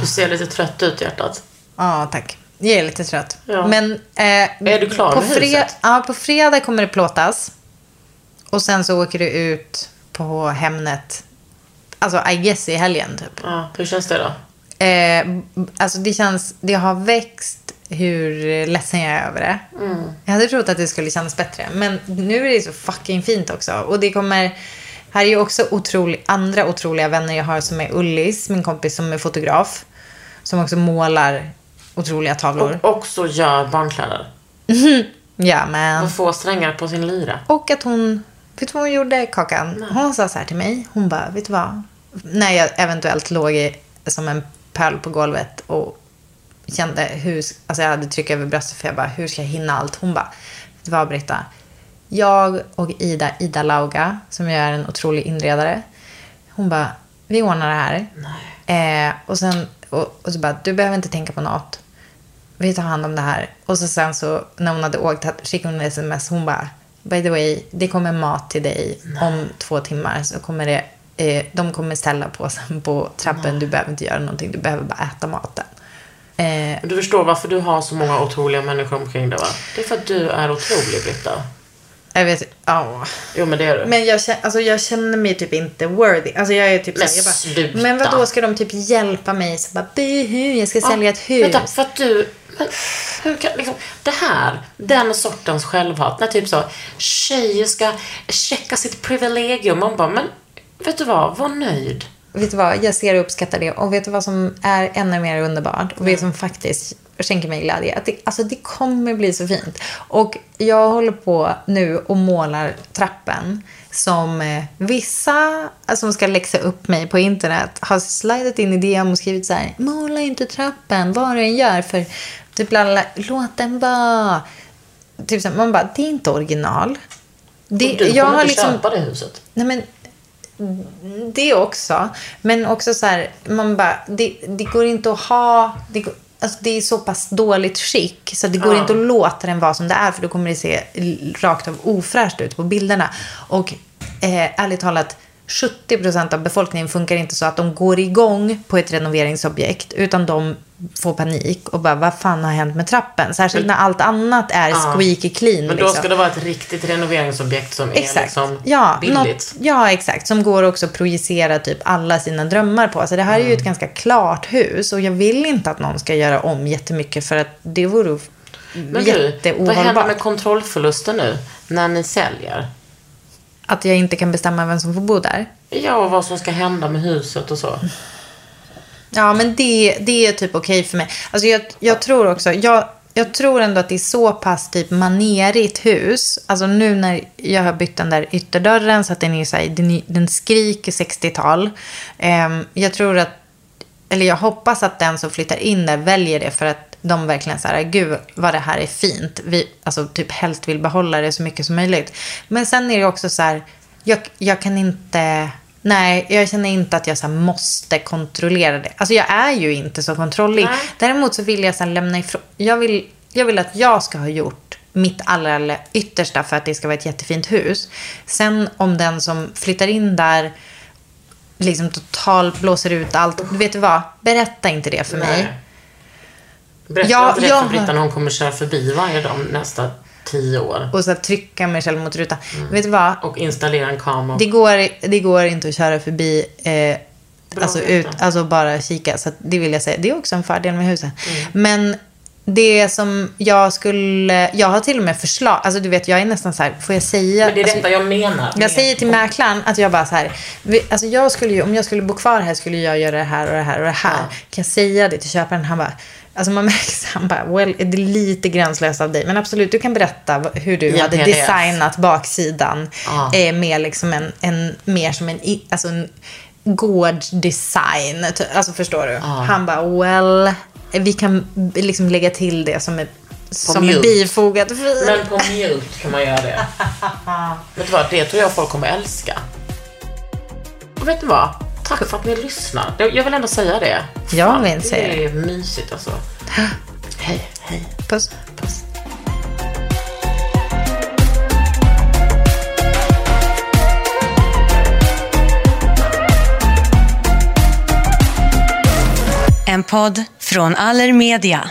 Du ser lite trött ut hjärtat. Ja, tack. Jag är lite trött. Ja. Men, eh, Är du klar på med huset? Ja, på fredag kommer det plåtas. Och sen så åker du ut på Hemnet. Alltså, I guess i helgen typ. Ja, hur känns det då? Eh, alltså det känns, det har växt hur ledsen jag är över det. Jag hade trott att det skulle kännas bättre. Men nu är det så fucking fint också. Och det kommer, här är ju också otrolig, andra otroliga vänner jag har som är Ullis, min kompis som är fotograf. Som också målar otroliga tavlor. Och också gör barnkläder. Ja, men... Och få strängar på sin lyra. Och att hon, vet du vad hon gjorde, Kakan? Hon sa så här till mig. Hon bara, vet du vad? När jag eventuellt låg i, som en pöl på golvet och kände hur, alltså jag hade tryck över bröstet för jag bara, hur ska jag hinna allt? Hon bara, vet du vad Britta? Jag och Ida, Ida Lauga, som ju är en otrolig inredare. Hon bara, vi ordnar det här. Eh, och sen, och, och så bara, du behöver inte tänka på något vi tar hand om det här. Och så sen så när hon hade åkt skickade hon ett sms. Hon bara, by the way, det kommer mat till dig om två timmar. Så kommer det, eh, de kommer ställa påsen på trappen. Du behöver inte göra någonting. Du behöver bara äta maten. Eh, Du förstår varför du har så många otroliga människor omkring dig va? Det är för att du är otrolig Britta. jag vet, ja. Jo men det är du. Men jag, känner- alltså, jag känner mig typ inte worthy. Alltså jag är typ Men så här, jag bara, sluta. Men vad då ska de typ hjälpa mig? Så bara, buhu, jag ska sälja ett hus. Vänta, för att du... Men, hur kan, liksom, det här, den sortens självhat, när typ så tjejer ska checka sitt privilegium. Man bara, men vet du vad, var nöjd. Vet du vad, jag ser och uppskattar det. Och vet du vad som är ännu mer underbart? Och vet som faktiskt skänker mig glädje? Att det, alltså det kommer bli så fint. Och jag håller på nu och målar trappen som eh, vissa alltså, som ska läxa upp mig på internet har slidat in i DM och skrivit så här. Måla inte trappen, vad du än gör. För typ alla, låt den vara. Typ så här, man bara, det är inte original. Det, Och du jag kommer har inte liksom, köpa det huset. Nej men det också. Men också så här, man bara, det, det går inte att ha, det, alltså det är så pass dåligt skick så det går Ja. inte att låta den vara som det är för då kommer det se rakt av ofräscht ut på bilderna. Och eh, ärligt talat, 70% av befolkningen funkar inte så att de går igång på ett renoveringsobjekt utan de får panik och bara vad fan har hänt med trappen? Särskilt när allt annat är Ja. squeaky clean. Men då liksom. ska det vara ett riktigt renoveringsobjekt som är Exakt. liksom ja, billigt. något- ja, exakt. Som går också att projicera typ alla sina drömmar på. Så det här är ju ett ganska klart hus och jag vill inte att någon ska göra om jättemycket för att det vore Men du, vad händer med kontrollförlusten nu när ni säljer? Att jag inte kan bestämma vem som får bo där. Ja, och vad som ska hända med huset och så. Ja, men det, det är typ okej för mig. Alltså jag, jag tror också, jag, jag tror ändå att det är så pass typ manerigt hus. Alltså nu när jag har bytt den där ytterdörren så att den är så här, den, den skriker 60-tal. Ehm, jag tror att, eller jag hoppas att den som flyttar in där väljer det för att de verkligen så här, gud vad det här är fint. Vi, alltså typ helst vill behålla det så mycket som möjligt. Men sen är det också så här, jag, jag kan inte, nej, jag känner inte att jag så här, måste kontrollera det. Alltså jag är ju inte så kontrollig. Nej. Däremot så vill jag så här, lämna ifrån, jag vill, jag vill att jag ska ha gjort mitt allra, allra yttersta för att det ska vara ett jättefint hus. Sen om den som flyttar in där liksom totalt blåser ut allt. Vet du vad? Berätta inte det för mig. Berätta Ja, inte det jag för Britta när hon kommer köra förbi varje dag nästa tio år. Och så trycka mig själv mot rutan. Vet du vad? Och installera en kamera. Det går, det går inte att köra förbi, eh, alltså, ut, alltså bara kika. Så det vill jag säga. Det är också en fördel med huset. Men det som jag skulle, jag har till och med förslag, alltså du vet jag är nästan så här, får jag säga? Men det är alltså, detta jag menar. jag säger till mäklaren att jag bara så här, alltså jag skulle ju, om jag skulle bo kvar här skulle jag göra det här och det här och det här. Kan jag säga det till köparen? Han bara, alltså man märker han bara, well, det är lite gränslöst av dig. Men absolut, du kan berätta hur du en hade designat baksidan. Ja. Eh, med liksom en, en, mer som en, alltså en gårdsdesign. Alltså förstår du? Han bara, well, vi kan liksom lägga till det som, är, som bifogad fil. Men på mute kan man göra det. vet du vad? Det tror jag folk kommer älska. Och vet du vad? Tack för att ni lyssnar. Det- Jag vill ändå säga det. Jag vill säga det. är mysigt alltså. Hej, hej. Puss. Puss. En podd från Allermedia.